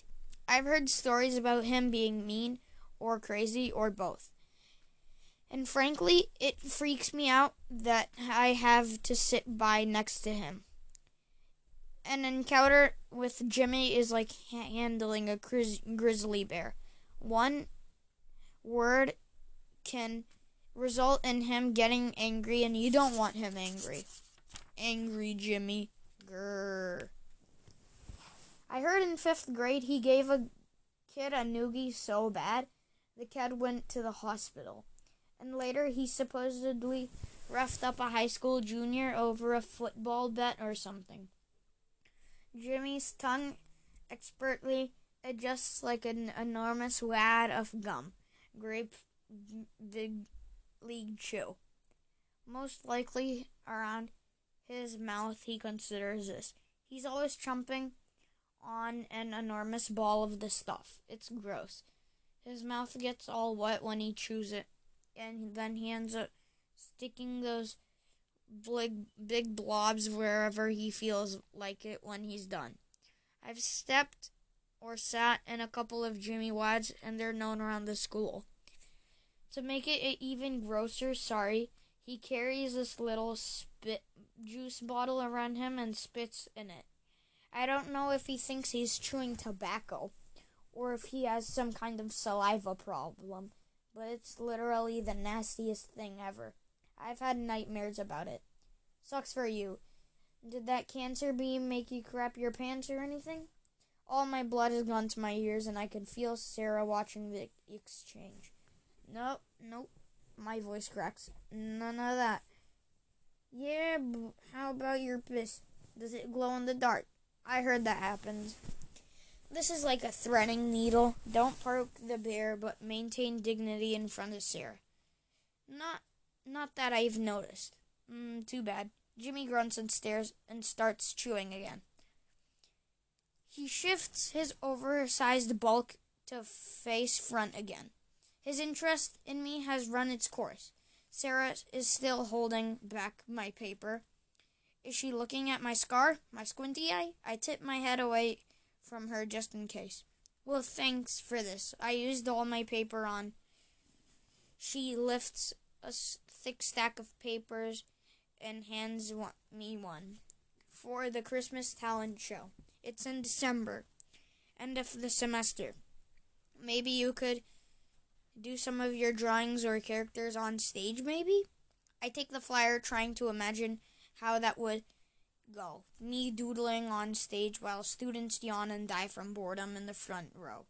I've heard stories about him being mean or crazy or both. And frankly, it freaks me out that I have to sit by next to him. An encounter with Jimmy is like handling a grizzly bear. One word can result in him getting angry, and you don't want him angry. Angry Jimmy. Grrr. I heard in fifth grade he gave a kid a noogie so bad the kid went to the hospital. And later he supposedly roughed up a high school junior over a football bet or something. Jimmy's tongue expertly adjusts like an enormous wad of gum. Grape big league chew. Most likely around his mouth he considers this. He's always chomping on an enormous ball of the stuff. It's gross. His mouth gets all wet when he chews it, and then he ends up sticking those big, big blobs wherever he feels like it when he's done. I've stepped or sat in a couple of Jimmy Wads, and they're known around the school. To make it even grosser, sorry, he carries this little spit juice bottle around him and spits in it. I don't know if he thinks he's chewing tobacco or if he has some kind of saliva problem, but it's literally the nastiest thing ever. I've had nightmares about it. Sucks for you. Did that cancer beam make you crap your pants or anything? All my blood has gone to my ears and I can feel Sarah watching the exchange. Nope, nope. My voice cracks. None of that. Yeah, how about your piss? Does it glow in the dark? I heard that happens. This is like a threading needle. Don't poke the bear, but maintain dignity in front of Sarah. Not, not that I've noticed. Mm, too bad. Jimmy grunts and stares and starts chewing again. He shifts his oversized bulk to face front again. His interest in me has run its course. Sarah is still holding back my paper. Is she looking at my scar, my squinty eye? I tip my head away from her just in case. Well, thanks for this. I used all my paper on. She lifts a thick stack of papers and hands me one for the Christmas talent show. It's in December, end of the semester. Maybe you could do some of your drawings or characters on stage, maybe? I take the flyer trying to imagine how that would go. Me doodling on stage while students yawn and die from boredom in the front row.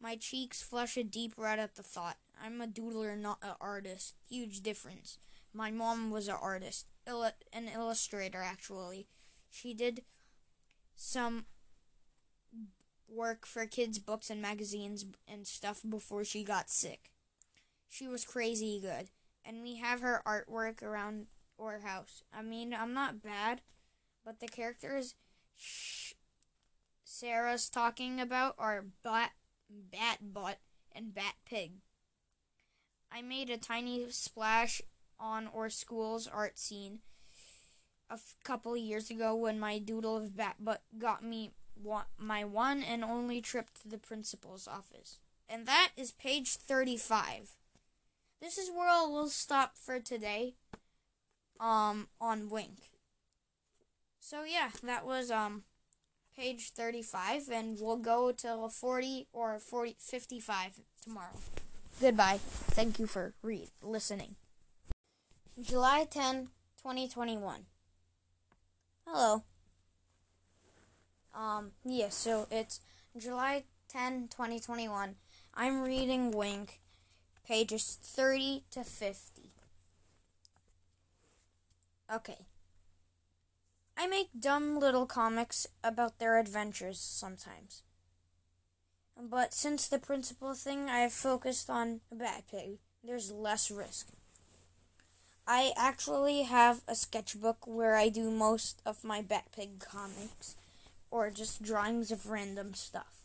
My cheeks flush a deep red at the thought. I'm a doodler, not an artist. Huge difference. My mom was an artist, an illustrator, actually. She did some work for kids' books and magazines and stuff before she got sick. She was crazy good, and we have her artwork around our house. I mean, I'm not bad, but the characters sh- Sarah's talking about are Bat, Bat Butt, and Bat Pig. I made a tiny splash on our school's art scene a f- couple years ago when my doodle of Bat got me my one and only trip to the principal's office. And that is page 35. This is where I will stop for today um on Wink. So yeah, that was um page 35 and we'll go till 40 or 40 55 tomorrow. Goodbye. Thank you for read listening. July 10, 2021. Hello. Um yeah, so it's July 10, 2021. I'm reading Wink pages 30 to 50. Okay. I make dumb little comics about their adventures sometimes. But since the principal thing I have focused on Batpig, there's less risk. I actually have a sketchbook where I do most of my Batpig comics, or just drawings of random stuff,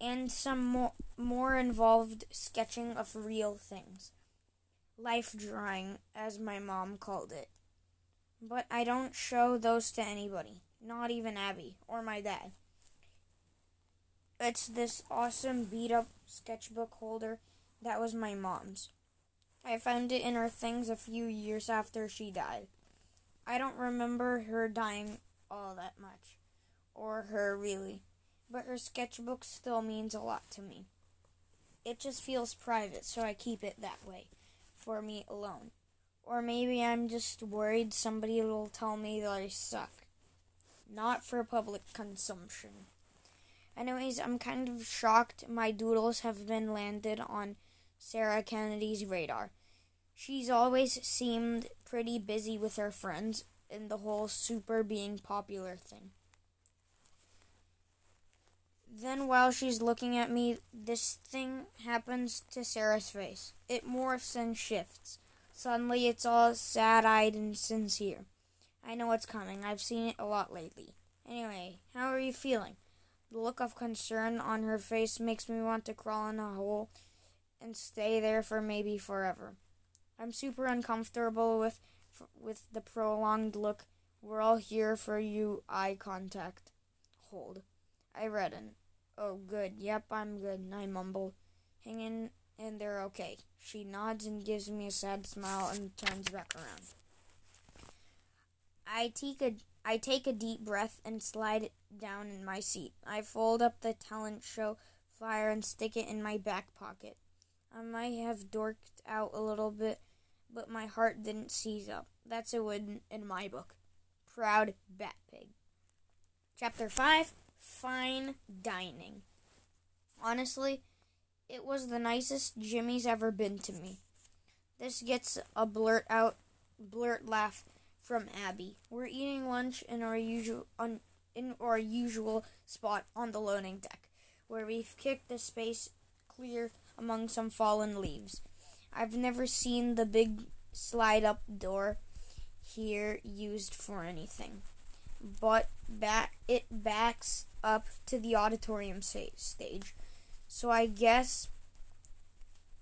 and some more, more involved sketching of real things. Life drawing, as my mom called it. But I don't show those to anybody, not even Abby or my dad. It's this awesome beat up sketchbook holder that was my mom's. I found it in her things a few years after she died. I don't remember her dying all that much, or her really, but her sketchbook still means a lot to me. It just feels private, so I keep it that way, for me alone. Or maybe I'm just worried somebody will tell me that I suck. Not for public consumption. Anyways, I'm kind of shocked my doodles have been landed on Sarah Kennedy's radar. She's always seemed pretty busy with her friends and the whole super being popular thing. Then, while she's looking at me, this thing happens to Sarah's face. It morphs and shifts. Suddenly, it's all sad eyed and sincere. I know what's coming. I've seen it a lot lately. Anyway, how are you feeling? The look of concern on her face makes me want to crawl in a hole and stay there for maybe forever. I'm super uncomfortable with with the prolonged look. We're all here for you. Eye contact. Hold. I redden. Oh, good. Yep, I'm good. I mumble. Hanging and they're okay. She nods and gives me a sad smile and turns back around. I take a I take a deep breath and slide down in my seat. I fold up the talent show flyer and stick it in my back pocket. I might have dorked out a little bit, but my heart didn't seize up. That's a win in my book. Proud Bat Pig. Chapter 5 Fine Dining. Honestly, it was the nicest Jimmy's ever been to me. This gets a blurt out, blurt laugh from Abby. We're eating lunch in our usual on, in our usual spot on the loading deck, where we've kicked the space clear among some fallen leaves. I've never seen the big slide up door here used for anything, but back it backs up to the auditorium stage so I guess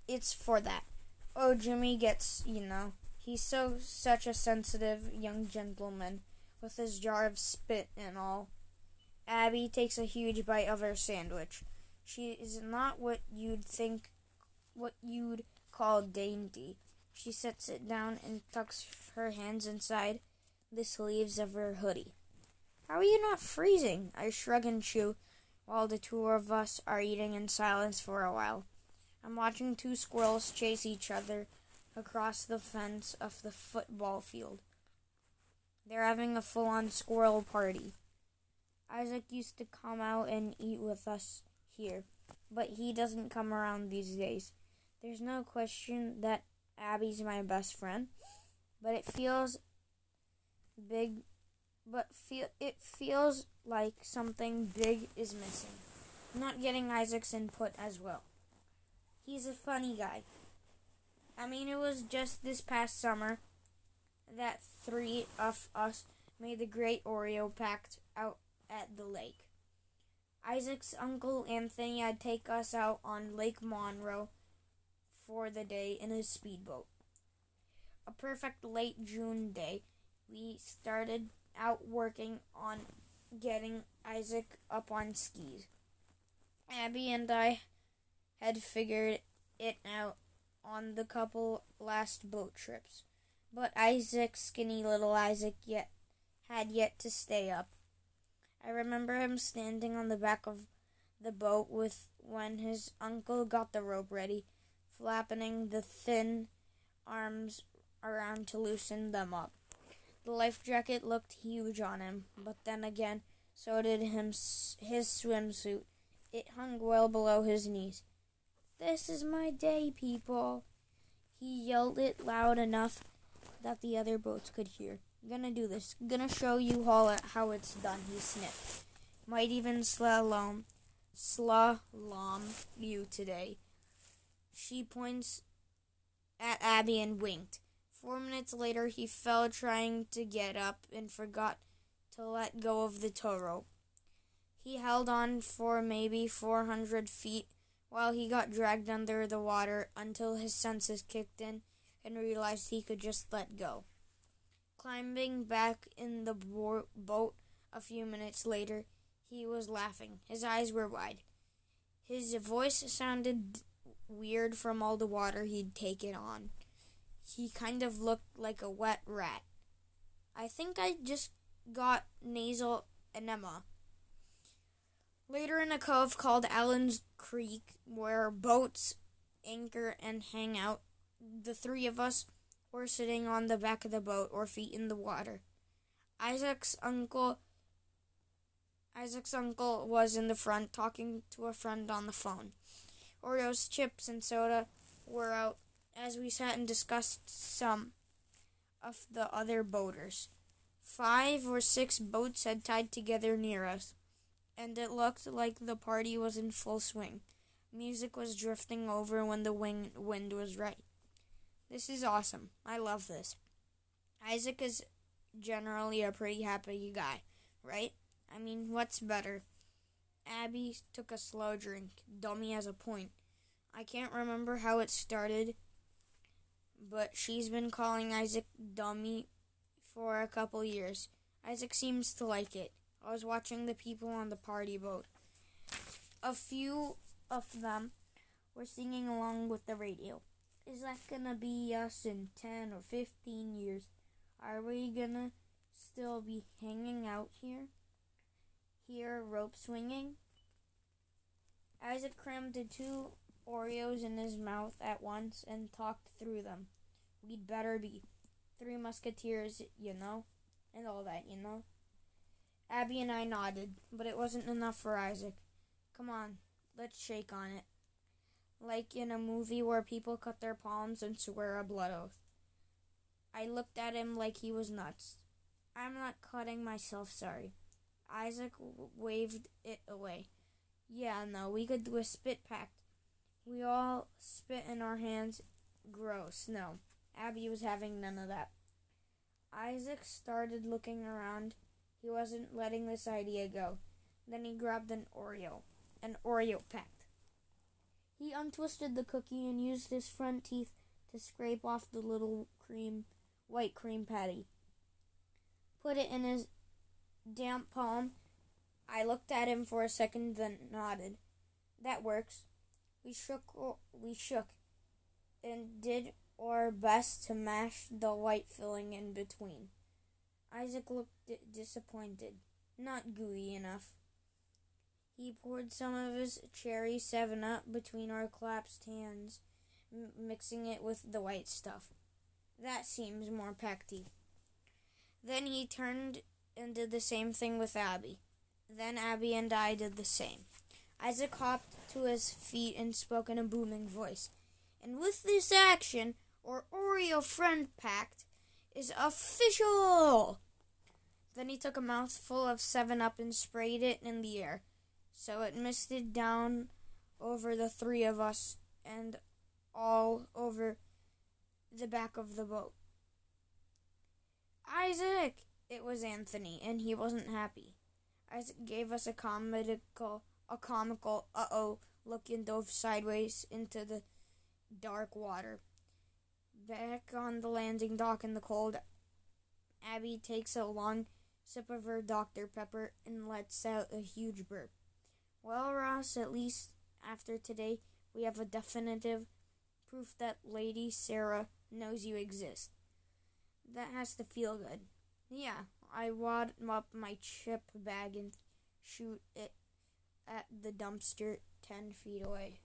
it's for that. Oh, Jimmy gets, you know, he's so such a sensitive young gentleman with his jar of spit and all. Abby takes a huge bite of her sandwich. She is not what you'd think, what you'd call dainty. She sets it down and tucks her hands inside the sleeves of her hoodie. How are you not freezing? I shrug and chew while the two of us are eating in silence for a while. I'm watching two squirrels chase each other across the fence of the football field. They're having a full on squirrel party. Isaac used to come out and eat with us here, but he doesn't come around these days. There's no question that Abby's my best friend, but it feels big but feel it feels like something big is missing. not getting Isaac's input as well. He's a funny guy. I mean, it was just this past summer that three of us made the Great Oreo Pact out at the lake. Isaac's uncle Anthony had take us out on Lake Monroe for the day in his speedboat. A perfect late June day, we started out working on getting Isaac up on skis. Abby and I had figured it out on the couple last boat trips, but Isaac, skinny little Isaac, yet had yet to stay up. I remember him standing on the back of the boat with when his uncle got the rope ready, flapping the thin arms around to loosen them up. The life jacket looked huge on him, but then again, so did him his swimsuit. It hung well below his knees. This is my day, people. He yelled it loud enough that the other boats could hear. I'm Gonna do this. Gonna show you all how it's done, he sniffed. Might even slalom, slalom you today. She points at Abby and winked. Four minutes later, he fell trying to get up and forgot to let go of the tow rope. He held on for maybe 400 feet while he got dragged under the water until his senses kicked in and realized he could just let go. Climbing back in the bo- boat a few minutes later, he was laughing. His eyes were wide. His voice sounded weird from all the water he'd taken on. He kind of looked like a wet rat. I think I just got nasal enema. Later in a cove called Allen's Creek, where boats anchor and hang out, the three of us were sitting on the back of the boat or feet in the water. Isaac's uncle Isaac's uncle was in the front talking to a friend on the phone. Oreos, chips, and soda were out as we sat and discussed some of the other boaters. Five or six boats had tied together near us and it looked like the party was in full swing. Music was drifting over when the wing- wind was right. This is awesome. I love this. Isaac is generally a pretty happy guy, right? I mean, what's better? Abby took a slow drink. Dummy has a point. I can't remember how it started, but she's been calling Isaac Dummy for a couple years. Isaac seems to like it. I was watching the people on the party boat. A few of them were singing along with the radio. Is that gonna be us in 10 or 15 years? Are we gonna still be hanging out here? Here, rope swinging? Isaac crammed the two Oreos in his mouth at once and talked through them. We'd better be. Three musketeers, you know, and all that, you know. Abby and I nodded, but it wasn't enough for Isaac. Come on, let's shake on it. Like in a movie where people cut their palms and swear a blood oath. I looked at him like he was nuts. I'm not cutting myself, sorry. Isaac waved it away. Yeah, no, we could do a spit pact. We all spit in our hands. Gross. No. Abby was having none of that. Isaac started looking around he wasn't letting this idea go. Then he grabbed an Oreo, an Oreo pact. He untwisted the cookie and used his front teeth to scrape off the little cream, white cream patty. Put it in his damp palm. I looked at him for a second, then nodded. That works. We shook, we shook, and did our best to mash the white filling in between. Isaac looked disappointed, not gooey enough. He poured some of his cherry 7 Up between our clasped hands, m- mixing it with the white stuff. That seems more pacty. Then he turned and did the same thing with Abby. Then Abby and I did the same. Isaac hopped to his feet and spoke in a booming voice. And with this action, our Oreo friend pact is official! Then he took a mouthful of 7 Up and sprayed it in the air, so it misted down over the three of us and all over the back of the boat. Isaac! It was Anthony, and he wasn't happy. Isaac gave us a comical, a comical, uh oh look and dove sideways into the dark water. Back on the landing dock in the cold, Abby takes a long sip of her Dr. Pepper, and lets out a huge burp. Well, Ross, at least after today, we have a definitive proof that Lady Sarah knows you exist. That has to feel good. Yeah, I wad up my chip bag and shoot it at the dumpster 10 feet away.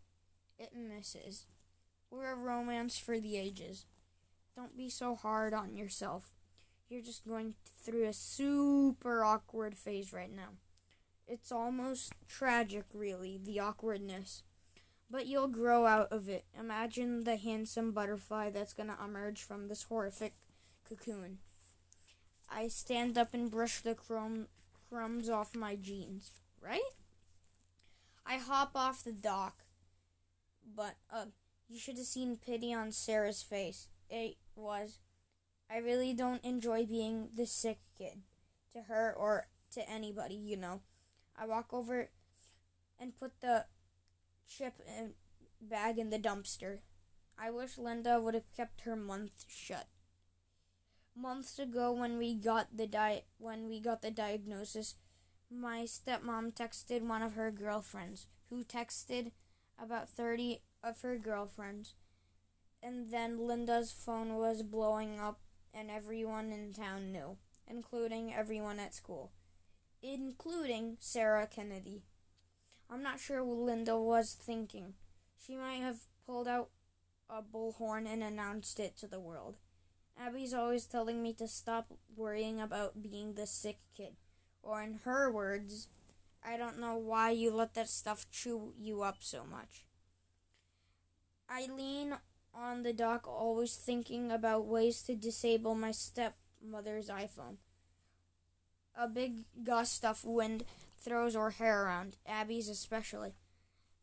It misses. We're a romance for the ages. Don't be so hard on yourself. You're just going through a super awkward phase right now. It's almost tragic, really, the awkwardness. But you'll grow out of it. Imagine the handsome butterfly that's gonna emerge from this horrific cocoon. I stand up and brush the crumb, crumbs off my jeans, right? I hop off the dock, but uh, you should have seen pity on Sarah's face. It was, I really don't enjoy being the sick kid to her or to anybody, you know. I walk over and put the chip and bag in the dumpster. I wish Linda would have kept her mouth shut. Months ago, when we got the di- when we got the diagnosis, my stepmom texted one of her girlfriends, who texted about thirty of her girlfriends, and then Linda's phone was blowing up, and everyone in town knew, including everyone at school, including Sarah Kennedy. I'm not sure what Linda was thinking. She might have pulled out a bullhorn and announced it to the world. Abby's always telling me to stop worrying about being the sick kid. Or, in her words, I don't know why you let that stuff chew you up so much. I lean on the dock, always thinking about ways to disable my stepmother's iPhone. A big gust of wind throws her hair around, Abby's especially.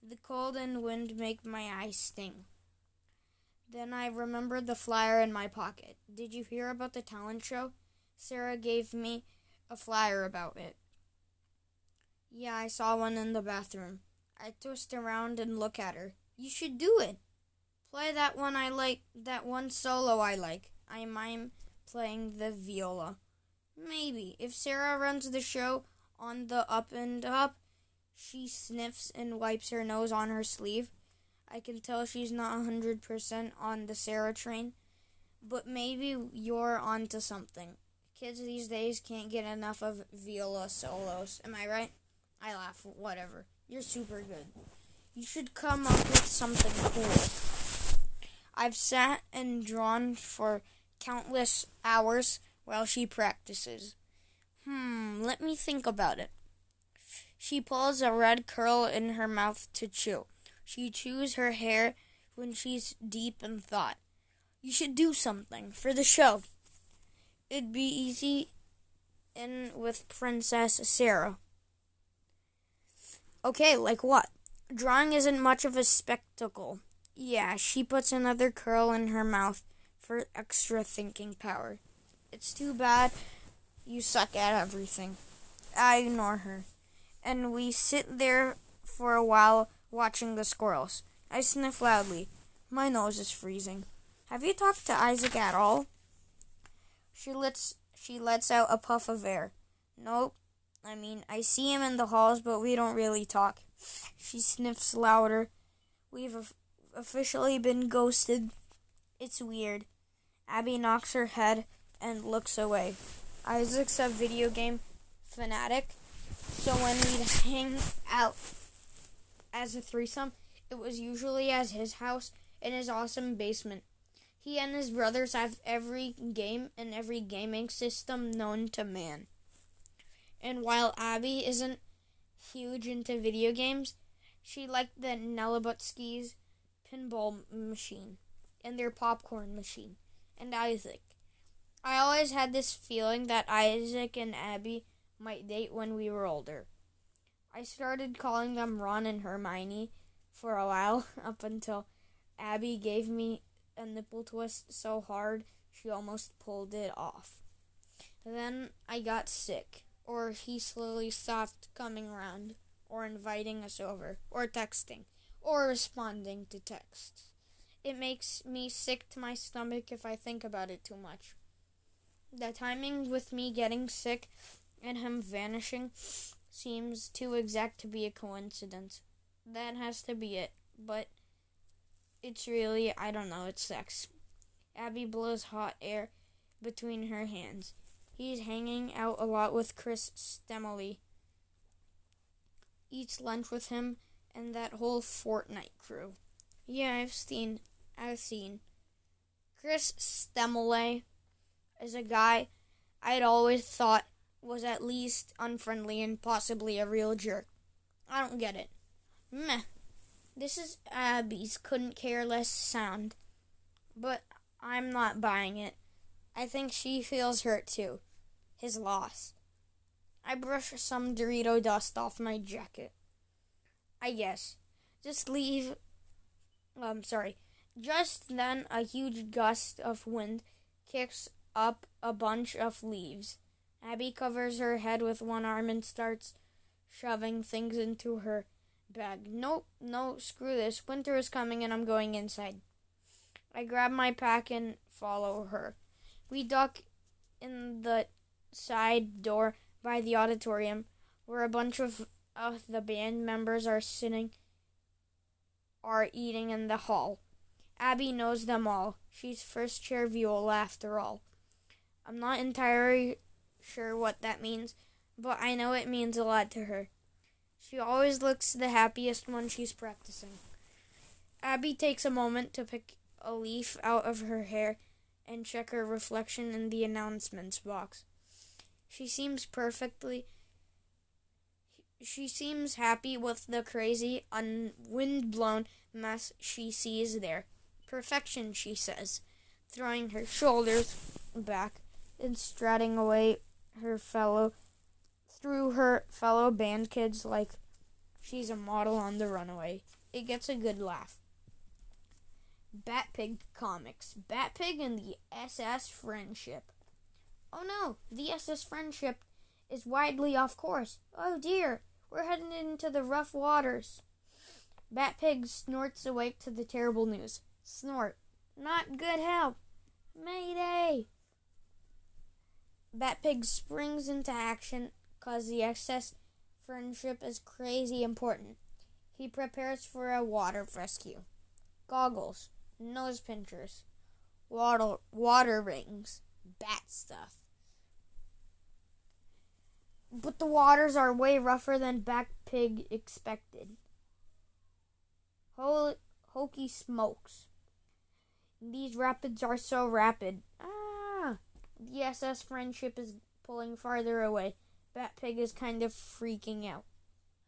The cold and wind make my eyes sting. Then I remembered the flyer in my pocket. Did you hear about the talent show? Sarah gave me a flyer about it. Yeah, I saw one in the bathroom. I twist around and look at her. You should do it. Play that one I like, that one solo I like. I mime playing the viola. Maybe. If Sarah runs the show on the up and up, she sniffs and wipes her nose on her sleeve. I can tell she's not a 100% on the Sarah train, but maybe you're onto something. Kids these days can't get enough of viola solos. Am I right? I laugh. Whatever. You're super good. You should come up with something cool. I've sat and drawn for countless hours while she practices. Hmm, let me think about it. She pulls a red curl in her mouth to chew. She chews her hair when she's deep in thought. You should do something for the show. It'd be easy in with Princess Sarah. Okay, like what? Drawing isn't much of a spectacle. Yeah, she puts another curl in her mouth for extra thinking power. It's too bad you suck at everything. I ignore her. And we sit there for a while watching the squirrels. I sniff loudly. My nose is freezing. Have you talked to Isaac at all? She lets she lets out a puff of air. Nope. I mean, I see him in the halls, but we don't really talk. She sniffs louder. We've officially been ghosted. It's weird. Abby knocks her head and looks away. Isaac's a video game fanatic, so when we'd hang out as a threesome, it was usually at his house in his awesome basement. He and his brothers have every game and every gaming system known to man. And while Abby isn't huge into video games, she liked the Nalabutskis pinball machine and their popcorn machine and Isaac. I always had this feeling that Isaac and Abby might date when we were older. I started calling them Ron and Hermione for a while, up until Abby gave me a nipple twist so hard she almost pulled it off. Then I got sick, or he slowly stopped coming around, or inviting us over, or texting, or responding to texts. It makes me sick to my stomach if I think about it too much. The timing with me getting sick and him vanishing seems too exact to be a coincidence. That has to be it. But it's really, I don't know, it's sex. Abby blows hot air between her hands. He's hanging out a lot with Chris Stemley. eats lunch with him and that whole Fortnite crew. Yeah, I've seen. I've seen. Chris Stemole is a guy I'd always thought was at least unfriendly and possibly a real jerk. I don't get it. Meh. This is Abby's couldn't care less sound. But I'm not buying it. I think she feels hurt too. His loss. I brush some Dorito dust off my jacket. I guess. Just leave. I'm um, sorry. Just then, a huge gust of wind kicks up a bunch of leaves. Abby covers her head with one arm and starts shoving things into her bag. Nope, no, screw this. Winter is coming and I'm going inside. I grab my pack and follow her. We duck in the side door by the auditorium where a bunch of uh, the band members are sitting are eating in the hall. Abby knows them all. She's first chair viola after all. I'm not entirely sure what that means, but I know it means a lot to her. She always looks the happiest when she's practicing. Abby takes a moment to pick a leaf out of her hair and check her reflection in the announcements box. She seems perfectly she seems happy with the crazy, wind-blown mess she sees there. Perfection, she says, throwing her shoulders back and strutting away her fellow through her fellow band kids like she's a model on the runaway. It gets a good laugh. Batpig Comics. Batpig and the SS Friendship. Oh no, the SS Friendship is widely off course. Oh dear, we're heading into the rough waters. Batpig snorts awake to the terrible news. Snort. Not good help. Mayday! Batpig springs into action cause the SS friendship is crazy important. He prepares for a water rescue. Goggles, nose pinchers, water, water rings, bat stuff. But the waters are way rougher than Batpig expected. Holy, hokey smokes. These rapids are so rapid. Ah! The SS friendship is pulling farther away. Batpig is kind of freaking out.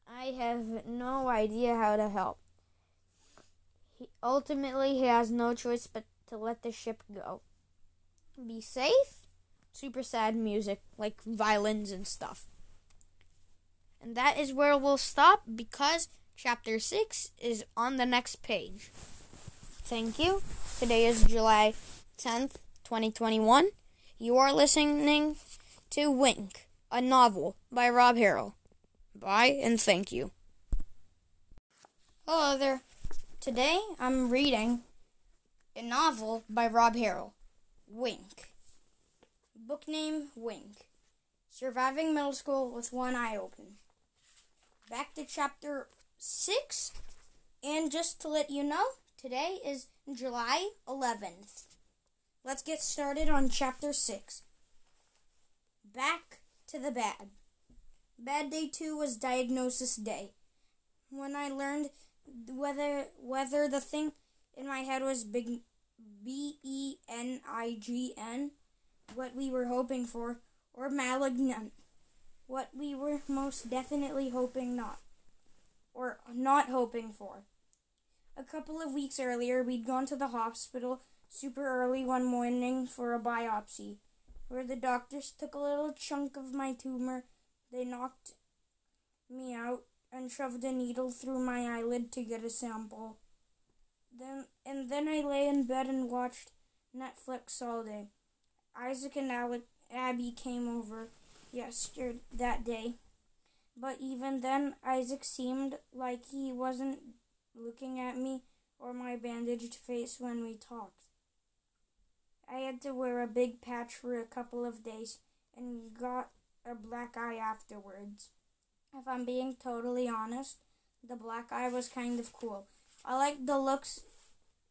I have no idea how to help. He, ultimately, he has no choice but to let the ship go. Be safe? Super sad music, like violins and stuff. And that is where we'll stop because chapter 6 is on the next page. Thank you. Today is July 10th, 2021. You are listening to Wink a novel by Rob Harrell. Bye and thank you. Hello there. Today I'm reading a novel by Rob Harrell, Wink. Book name Wink. Surviving middle school with one eye open. Back to chapter 6. And just to let you know, today is July 11th. Let's get started on chapter 6. Back to the bad. Bad day two was diagnosis day. When I learned whether whether the thing in my head was big B E N I G N, what we were hoping for, or malignant, what we were most definitely hoping not, or not hoping for. A couple of weeks earlier, we'd gone to the hospital super early one morning for a biopsy where the doctors took a little chunk of my tumor. They knocked me out and shoved a needle through my eyelid to get a sample. Then and then I lay in bed and watched Netflix all day. Isaac and Alec, Abby came over yesterday that day. But even then, Isaac seemed like he wasn't looking at me or my bandaged face when we talked. I had to wear a big patch for a couple of days and got a black eye afterwards. If I'm being totally honest, the black eye was kind of cool. I liked the looks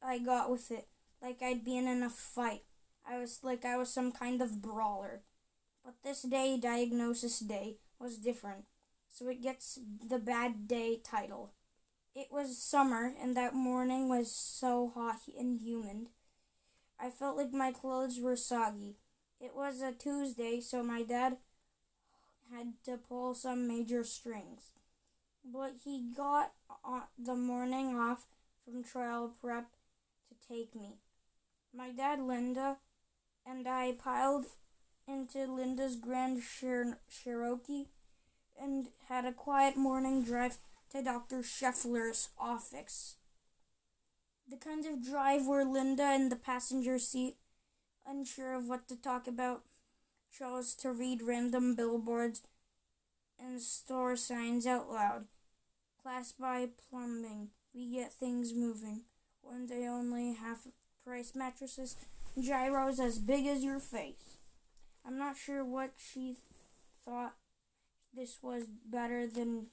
I got with it, like I'd been in a fight. I was like I was some kind of brawler. But this day, diagnosis day, was different. so it gets the bad day title. It was summer, and that morning was so hot and humid. I felt like my clothes were soggy. It was a Tuesday, so my dad had to pull some major strings. But he got the morning off from trial prep to take me. My dad, Linda, and I piled into Linda's Grand Cherokee and had a quiet morning drive to Dr. Scheffler's office. The kind of drive where Linda in the passenger seat, unsure of what to talk about, chose to read random billboards and store signs out loud. Class by plumbing, we get things moving. One day only half price mattresses, gyros as big as your face. I'm not sure what she thought this was better than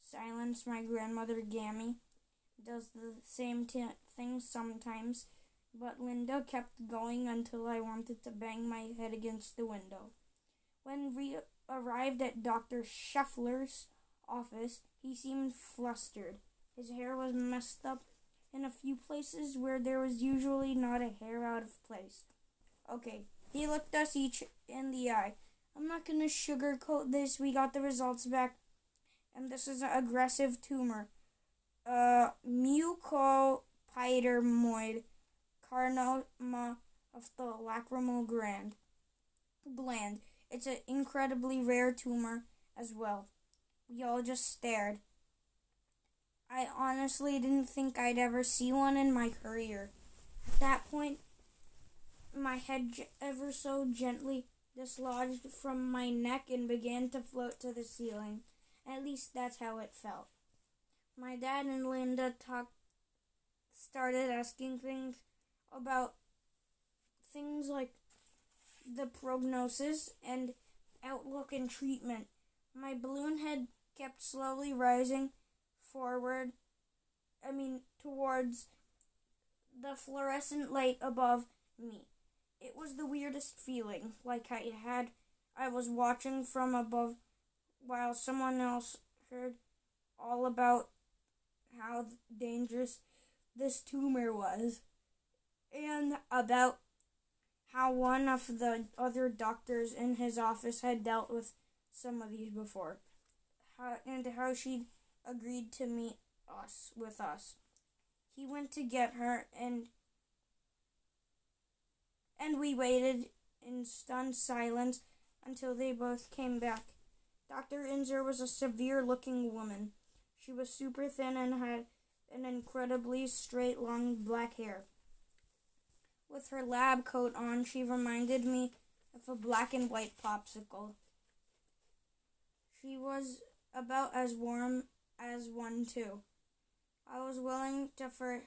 silence. My grandmother Gammy does the same t- thing sometimes, but Linda kept going until I wanted to bang my head against the window. When we arrived at Dr. Scheffler's office, he seemed flustered. His hair was messed up in a few places where there was usually not a hair out of place. Okay, he looked us each in the eye. I'm not gonna sugarcoat this. We got the results back, and this is an aggressive tumor. Uh, mucoepidermoid carcinoma of the lacrimal gland. Gland. It's an incredibly rare tumor as well. We all just stared. I honestly didn't think I'd ever see one in my career. At that point, my head ever so gently dislodged from my neck and began to float to the ceiling. At least that's how it felt. My dad and Linda talked started asking things about things like the prognosis and outlook and treatment. My balloon head kept slowly rising forward, I mean, towards the fluorescent light above me. It was the weirdest feeling, like I had I was watching from above while someone else heard all about how dangerous this tumor was and about how one of the other doctors in his office had dealt with some of these before how, and how she'd agreed to meet us with us he went to get her and and we waited in stunned silence until they both came back. Dr. Inzer was a severe looking woman. She was super thin and had an incredibly straight, long black hair. With her lab coat on, she reminded me of a black and white popsicle. She was about as warm as one, too. I was willing to for-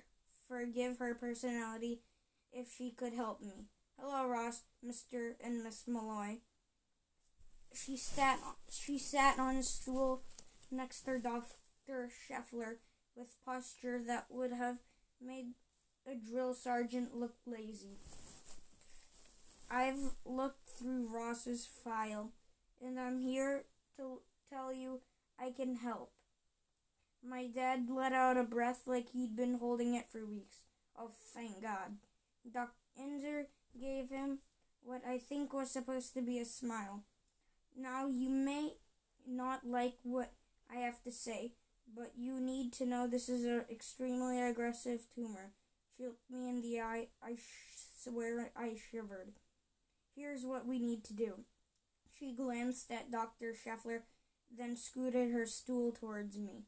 forgive her personality if she could help me. Hello, Ross, Mr. and Miss Malloy. She sat, she sat on a stool next to Dr. Scheffler with posture that would have made a drill sergeant look lazy. I've looked through Ross's file, and I'm here to tell you I can help. My dad let out a breath like he'd been holding it for weeks. Oh, thank God. Dr. Inzer gave him what I think was supposed to be a smile. Now, you may not like what I have to say, but you need to know this is an extremely aggressive tumor. She looked me in the eye. I swear I shivered. Here's what we need to do. She glanced at Dr. Scheffler, then scooted her stool towards me.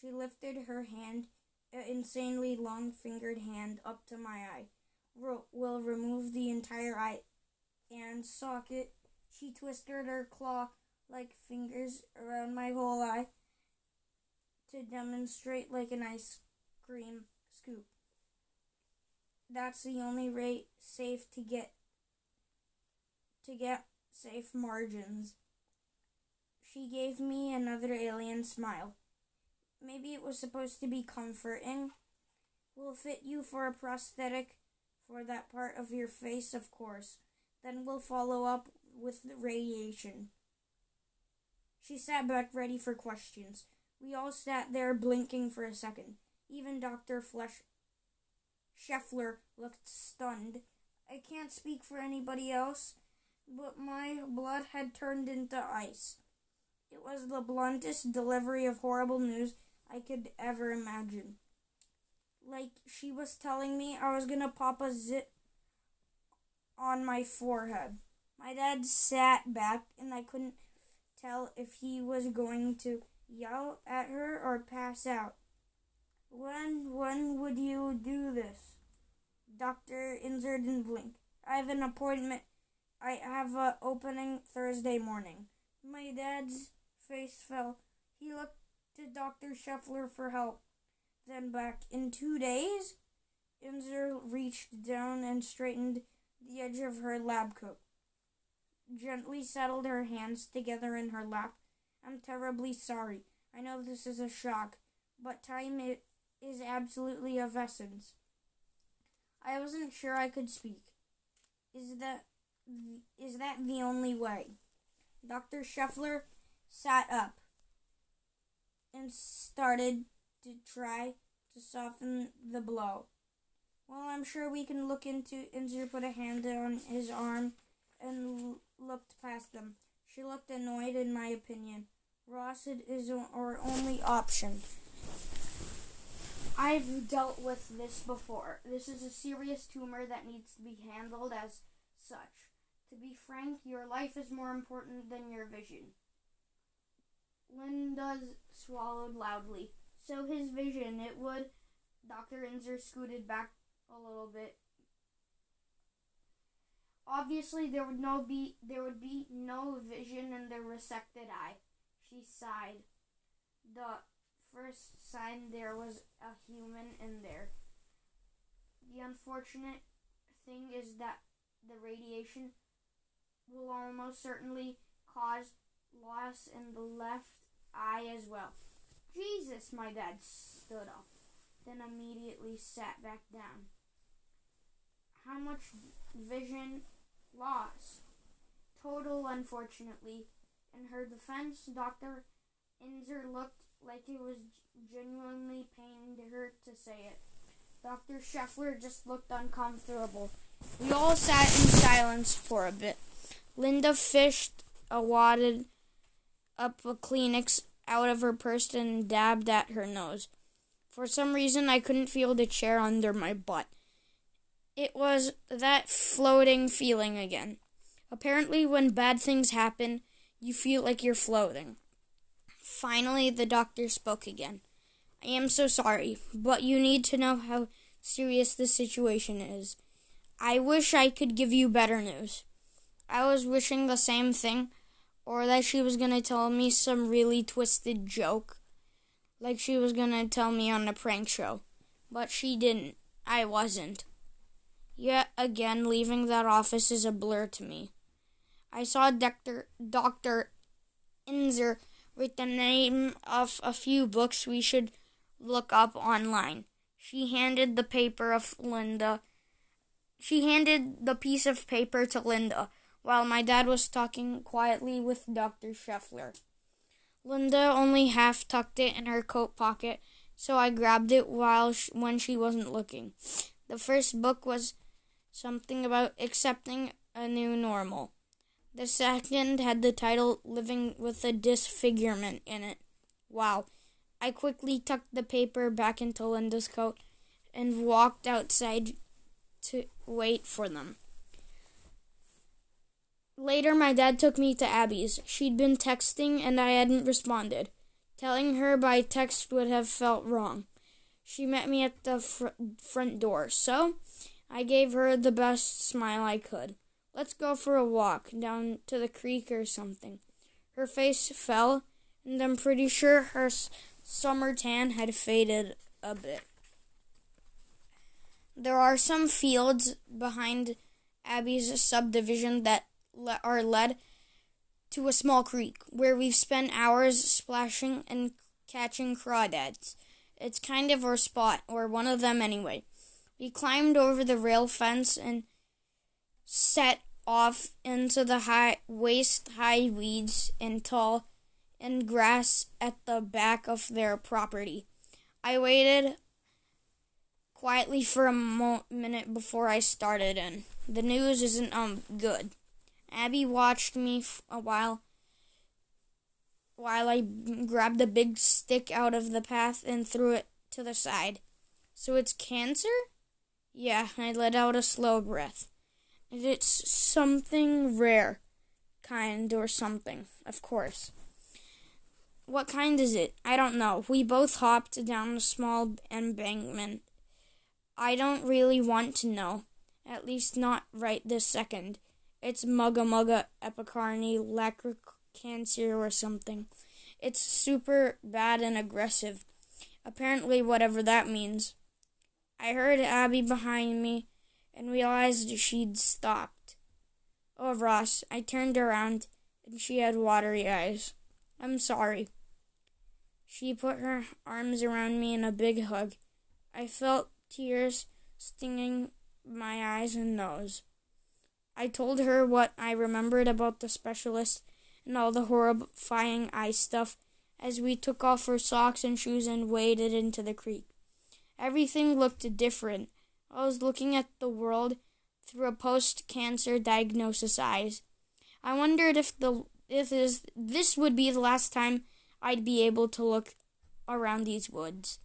She lifted her hand, an insanely long fingered hand, up to my eye will remove the entire eye and socket. She twisted her claw like fingers around my whole eye to demonstrate like an ice cream scoop. That's the only rate safe to get to get safe margins. She gave me another alien smile. Maybe it was supposed to be comforting. We'll fit you for a prosthetic for that part of your face, of course. Then we'll follow up with the radiation. She sat back ready for questions. We all sat there blinking for a second. Even Dr. Flesh Scheffler looked stunned. I can't speak for anybody else, but my blood had turned into ice. It was the bluntest delivery of horrible news I could ever imagine. Like she was telling me I was gonna pop a zit on my forehead. My dad sat back and I couldn't tell if he was going to yell at her or pass out. When when would you do this? Doctor Inzer didn't blink. I have an appointment. I have a opening Thursday morning. My dad's face fell. He looked to Dr. Scheffler for help. Then back in two days, Inzer reached down and straightened the edge of her lab coat. Gently settled her hands together in her lap. I'm terribly sorry. I know this is a shock, but time it is absolutely of essence. I wasn't sure I could speak. Is that is that the only way? Dr. Scheffler sat up and started to try to soften the blow. Well, I'm sure we can look into Inzer put a hand on his arm and l- looked past them. She looked annoyed, in my opinion. Ross is our only option. I've dealt with this before. This is a serious tumor that needs to be handled as such. To be frank, your life is more important than your vision. Linda swallowed loudly. So his vision, it would. Dr. Inzer scooted back a little bit. Obviously, there would no be there would be no vision in the resected eye. She sighed. The first sign there was a human in there. The unfortunate thing is that the radiation will almost certainly cause loss in the left eye as well. Jesus, my dad stood up, then immediately sat back down. How much vision loss? Total, unfortunately. In her defense, Dr. Inzer looked like it was genuinely pained her to say it. Dr. Scheffler just looked uncomfortable. We all sat in silence for a bit. Linda fished a wadded up a Kleenex out of her purse and dabbed at her nose. For some reason, I couldn't feel the chair under my butt. It was that floating feeling again. Apparently, when bad things happen, you feel like you're floating. Finally, the doctor spoke again. I am so sorry, but you need to know how serious the situation is. I wish I could give you better news. I was wishing the same thing, or that she was going to tell me some really twisted joke, like she was going to tell me on a prank show. But she didn't. I wasn't. Yet again, leaving that office is a blur to me. I saw Dr. Dr. Inzer write the name of a few books we should look up online. She handed the paper of Linda. She handed the piece of paper to Linda while my dad was talking quietly with Dr. Scheffler. Linda only half tucked it in her coat pocket, so I grabbed it while sh- when she wasn't looking. The first book was something about accepting a new normal. The second had the title Living with a Disfigurement in it. Wow. I quickly tucked the paper back into Linda's coat and walked outside to wait for them. Later, my dad took me to Abby's. She'd been texting and I hadn't responded. Telling her by text would have felt wrong. She met me at the fr- front door, so I gave her the best smile I could. Let's go for a walk down to the creek or something. Her face fell, and I'm pretty sure her summer tan had faded a bit. There are some fields behind Abby's subdivision that le- are led to a small creek where we've spent hours splashing and catching crawdads. It's kind of our spot, or one of them anyway. We climbed over the rail fence and set off into the high waist high weeds and tall in grass at the back of their property. I waited quietly for a mo- minute before I started in. The news isn't um good. Abby watched me f- a while while I grabbed a big stick out of the path and threw it to the side. So it's cancer? Yeah, I let out a slow breath. It's something rare kind or something, of course. What kind is it? I don't know. We both hopped down a small embankment. I don't really want to know. At least not right this second. It's Mugga Mugga Epicarny Lacra cancer or something. It's super bad and aggressive. Apparently, whatever that means. I heard Abby behind me and realized she'd stopped. Oh, Ross, I turned around and she had watery eyes. I'm sorry. She put her arms around me in a big hug. I felt tears stinging my eyes and nose. I told her what I remembered about the specialist and all the horrifying eye stuff as we took off our socks and shoes and waded into the creek. Everything looked different. I was looking at the world through a post-cancer diagnosis eyes. I wondered if the if this, this would be the last time I'd be able to look around these woods.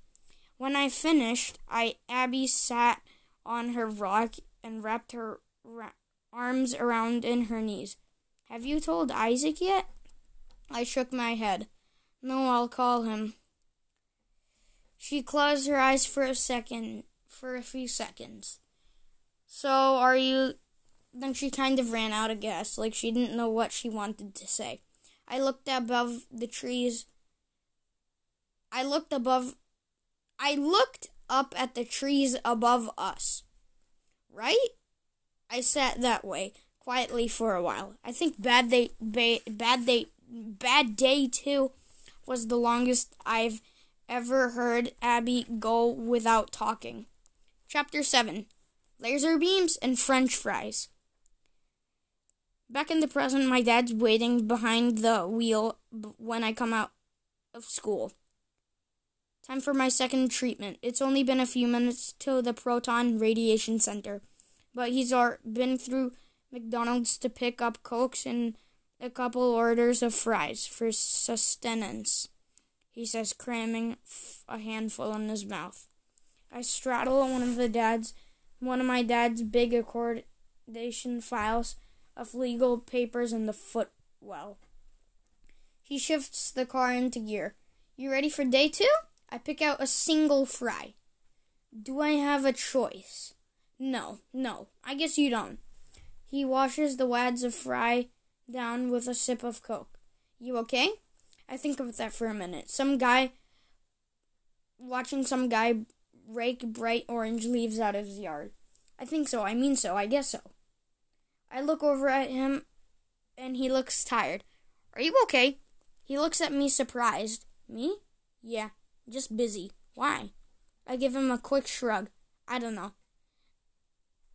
When I finished, I Abby sat on her rock and wrapped her ra- arms around in her knees. Have you told Isaac yet? I shook my head. No, I'll call him. She closed her eyes for a second, for a few seconds. So, are you. Then she kind of ran out of gas, like she didn't know what she wanted to say. I looked above the trees. I looked above. I looked up at the trees above us. Right? I sat that way quietly for a while. I think bad day, ba- bad day, bad day two was the longest I've ever heard Abby go without talking. Chapter seven: Laser beams and French fries. Back in the present, my dad's waiting behind the wheel when I come out of school. Time for my second treatment. It's only been a few minutes to the Proton Radiation Center, but he's been through McDonald's to pick up Cokes and a couple orders of fries for sustenance, he says, cramming a handful in his mouth. I straddle one of the dad's, one of my dad's big accordation files of legal papers in the footwell. He shifts the car into gear. You ready for day two? I pick out a single fry. Do I have a choice? No, no, I guess you don't. He washes the wads of fry down with a sip of Coke. You okay? I think of that for a minute. Some guy watching some guy rake bright orange leaves out of his yard. I think so. I mean so. I guess so. I look over at him and he looks tired. Are you okay? He looks at me surprised. Me? Yeah, just busy. Why? I give him a quick shrug. I don't know.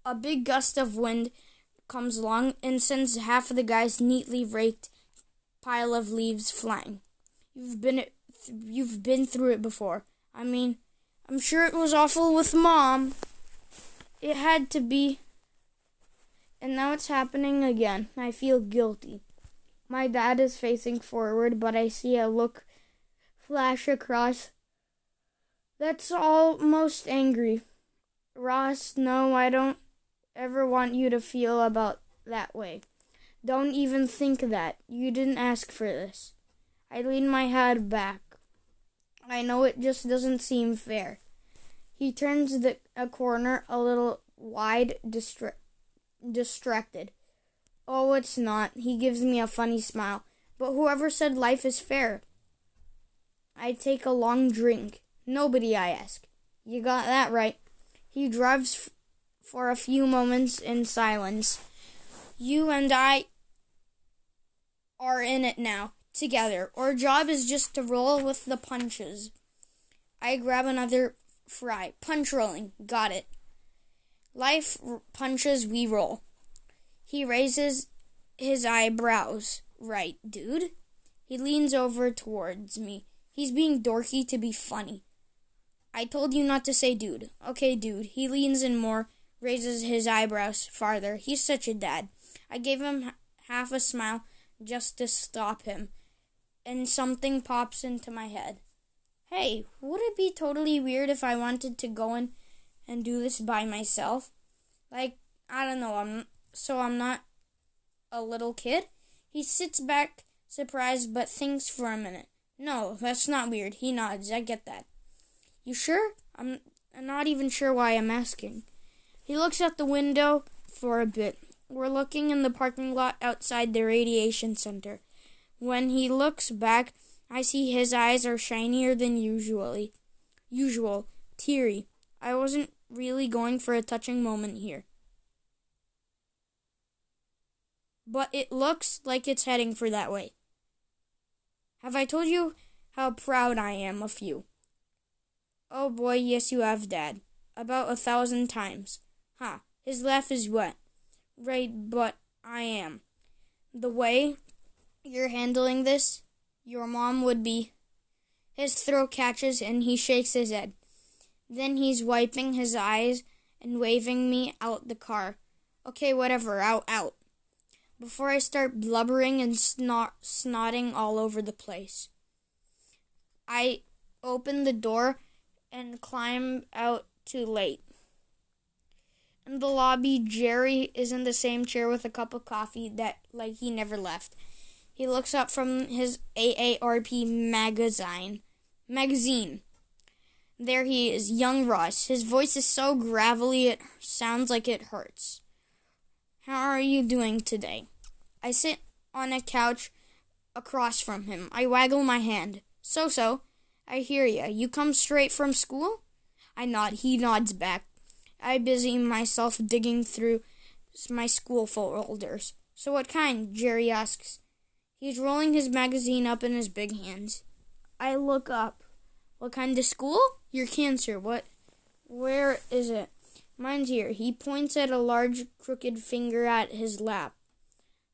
A big gust of wind comes along and sends half of the guy's neatly raked pile of leaves flying. You've been you've been through it before. I mean, I'm sure it was awful with mom. It had to be. And now it's happening again. I feel guilty. My dad is facing forward, but I see a look flash across that's almost angry. Ross, no, I don't ever want you to feel about that way. Don't even think that. You didn't ask for this. I lean my head back. I know it just doesn't seem fair. He turns the a corner a little wide, distra- distracted. Oh, it's not. He gives me a funny smile. But whoever said life is fair? I take a long drink. Nobody, I ask. You got that right. He drives f- for a few moments in silence. You and I are in it now, together. Our job is just to roll with the punches. I grab another fry. Punch rolling. Got it. Life r- punches, we roll. He raises his eyebrows. Right, dude? He leans over towards me. He's being dorky to be funny. I told you not to say dude. Okay, dude. He leans in more, raises his eyebrows farther. He's such a dad. I gave him half a smile just to stop him, and something pops into my head. Hey, would it be totally weird if I wanted to go in and do this by myself? Like, I don't know, I'm so I'm not a little kid? He sits back surprised but thinks for a minute. No, that's not weird. He nods. I get that. You sure? I'm, I'm not even sure why I'm asking. He looks out the window for a bit. We're looking in the parking lot outside the radiation center. When he looks back, I see his eyes are shinier than usually. Usual, teary. I wasn't really going for a touching moment here. But it looks like it's heading for that way. Have I told you how proud I am of you? Oh boy, yes you have, Dad. About a thousand times. Ha, huh, his laugh is wet. Right, but I am. The way you're handling this, your mom would be. His throat catches and he shakes his head. Then he's wiping his eyes and waving me out the car. Okay, whatever, out, out. Before I start blubbering and snot, snotting all over the place. I open the door and climb out too late. In the lobby, Jerry is in the same chair with a cup of coffee that, like, he never left. He looks up from his AARP magazine. Magazine. There he is, young Ross. His voice is so gravelly it sounds like it hurts. How are you doing today? I sit on a couch across from him. I waggle my hand. So so. I hear ya. You come straight from school? I nod. He nods back. I busy myself digging through my school folders. So what kind? Jerry asks. He's rolling his magazine up in his big hands. I look up. What kind of school? Your cancer. What? Where is it? Mine's here. He points at a large crooked finger at his lap.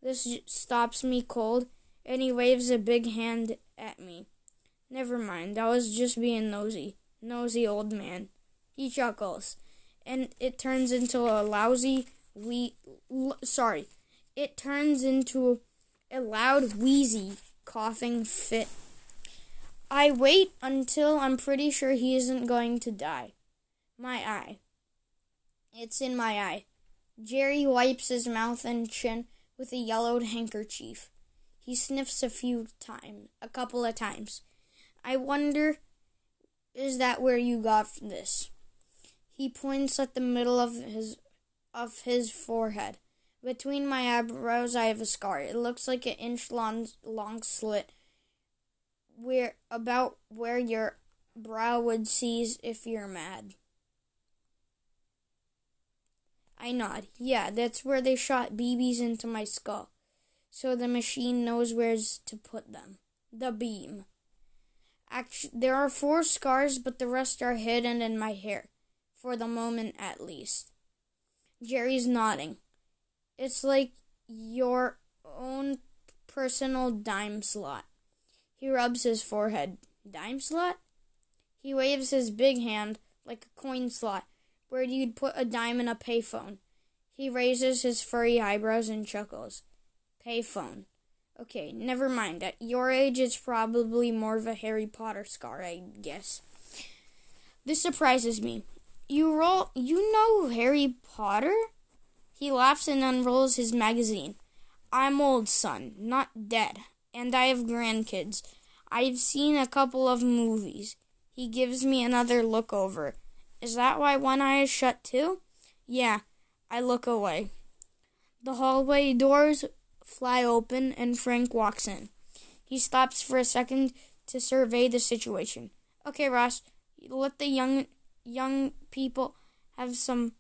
This stops me cold, and he waves a big hand at me. Never mind, I was just being nosy. Nosy old man. He chuckles, and it turns into a lousy we l- sorry. It turns into a loud wheezy coughing fit. I wait until I'm pretty sure he isn't going to die. My eye. It's in my eye. Jerry wipes his mouth and chin with a yellowed handkerchief. He sniffs a few times, a couple of times. I wonder, is that where you got this? He points at the middle of his of his forehead. Between my eyebrows, I have a scar. It looks like an inch long, long slit, where about where your brow would seize if you're mad. I nod. Yeah, that's where they shot BBs into my skull, so the machine knows where's to put them. The beam. Actually, there are four scars, but the rest are hidden in my hair, for the moment at least. Jerry's nodding. It's like your own personal dime slot. He rubs his forehead. Dime slot? He waves his big hand like a coin slot, where you'd put a dime in a payphone. He raises his furry eyebrows and chuckles. Payphone. Okay, never mind. At your age, it's probably more of a Harry Potter scar, I guess. This surprises me. You roll. You know Harry Potter? He laughs and unrolls his magazine. I'm old, son, not dead, and I have grandkids. I've seen a couple of movies. He gives me another look over. Is that why one eye is shut too? Yeah, I look away. The hallway doors fly open and Frank walks in. He stops for a second to survey the situation. Okay, Ross, let the young young people have some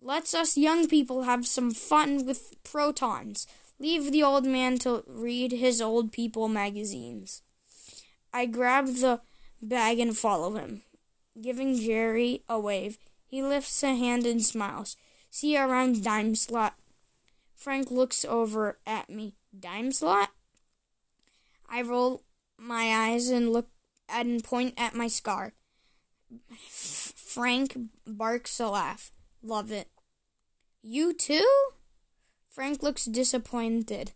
Let's us young people have some fun with protons. Leave the old man to read his old people magazines. I grab the bag and follow him. Giving Jerry a wave, he lifts a hand and smiles. See you around dime slot Frank looks over at me. Dime slot? I roll my eyes and look and point at my scar. Frank barks a laugh. Love it. You too? Frank looks disappointed.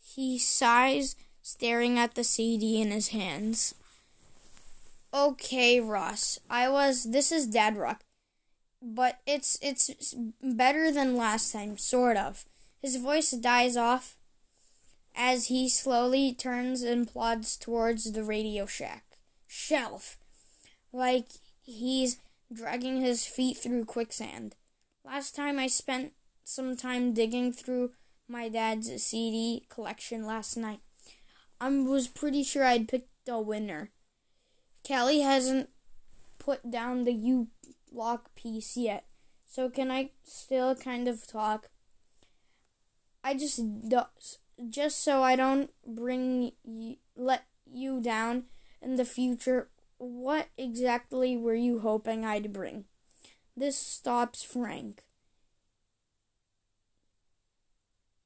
He sighs, staring at the CD in his hands. Okay, Ross. I was. This is Dad Rock, but it's it's better than last time, sort of. His voice dies off as he slowly turns and plods towards the Radio Shack shelf, like he's dragging his feet through quicksand. Last time I spent some time digging through my dad's CD collection last night. I was pretty sure I'd picked a winner. Callie hasn't put down the U lock piece yet, so can I still kind of talk? I just just so I don't bring let you down in the future. What exactly were you hoping I'd bring? This stops Frank.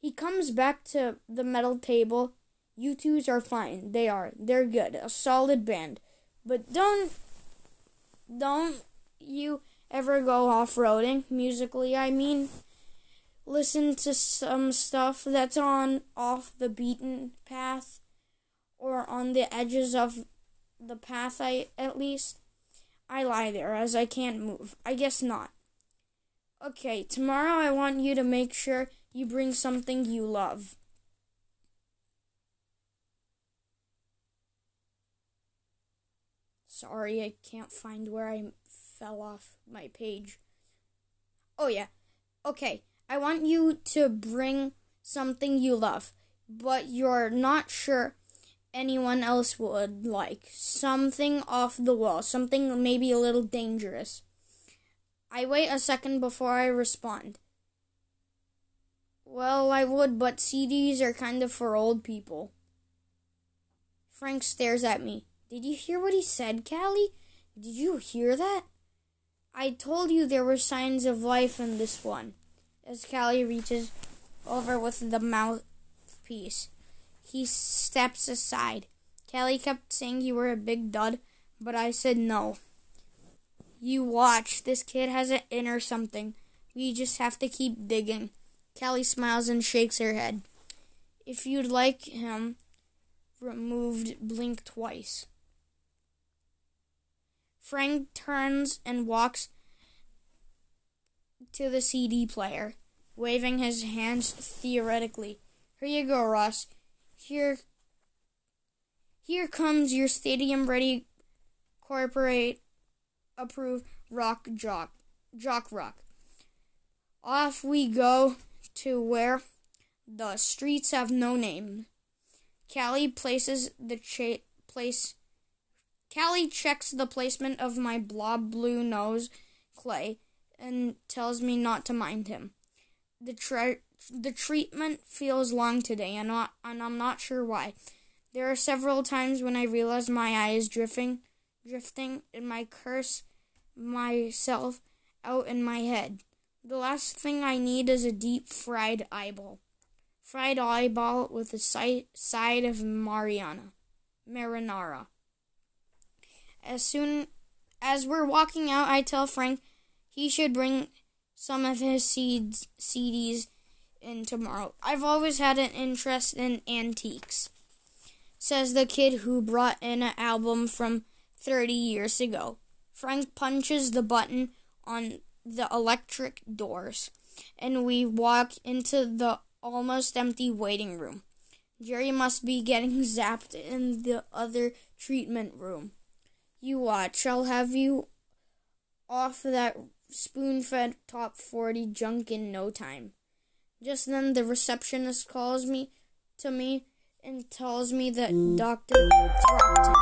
He comes back to the metal table. U2's are fine. They are. They're good. A solid band. But don't don't you ever go off-roading musically, I mean. Listen to some stuff that's on off the beaten path or on the edges of the path I at least. I lie there as I can't move. I guess not. Okay, tomorrow I want you to make sure you bring something you love. Sorry, I can't find where I fell off my page. Oh, yeah. Okay, I want you to bring something you love, but you're not sure anyone else would like. Something off the wall, something maybe a little dangerous. I wait a second before I respond. Well, I would, but CDs are kind of for old people. Frank stares at me. Did you hear what he said, Callie? Did you hear that? I told you there were signs of life in this one. As Callie reaches over with the mouthpiece, he steps aside. Callie kept saying you were a big dud, but I said no. You watch. This kid has an inner something. We just have to keep digging. Callie smiles and shakes her head. If you'd like him removed, blink twice. Frank turns and walks to the CD player, waving his hands theoretically. Here you go, Ross. Here here comes your stadium ready corporate approved rock jock jock rock. Off we go to where the streets have no name. Callie places the cha- place. Callie checks the placement of my blob blue nose clay and tells me not to mind him. The tre- the treatment feels long today, and, not, and I'm not sure why. There are several times when I realize my eye is drifting, drifting, and my curse myself out in my head. The last thing I need is a deep fried eyeball. Fried eyeball with a si- side of Mariana. Marinara. As soon as we're walking out, I tell Frank he should bring some of his seeds, CDs in tomorrow. I've always had an interest in antiques, says the kid who brought in an album from 30 years ago. Frank punches the button on the electric doors, and we walk into the almost empty waiting room. Jerry must be getting zapped in the other treatment room. You watch, I'll have you off that spoon fed top 40 junk in no time. Just then, the receptionist calls me to me and tells me that mm. Dr. Throckton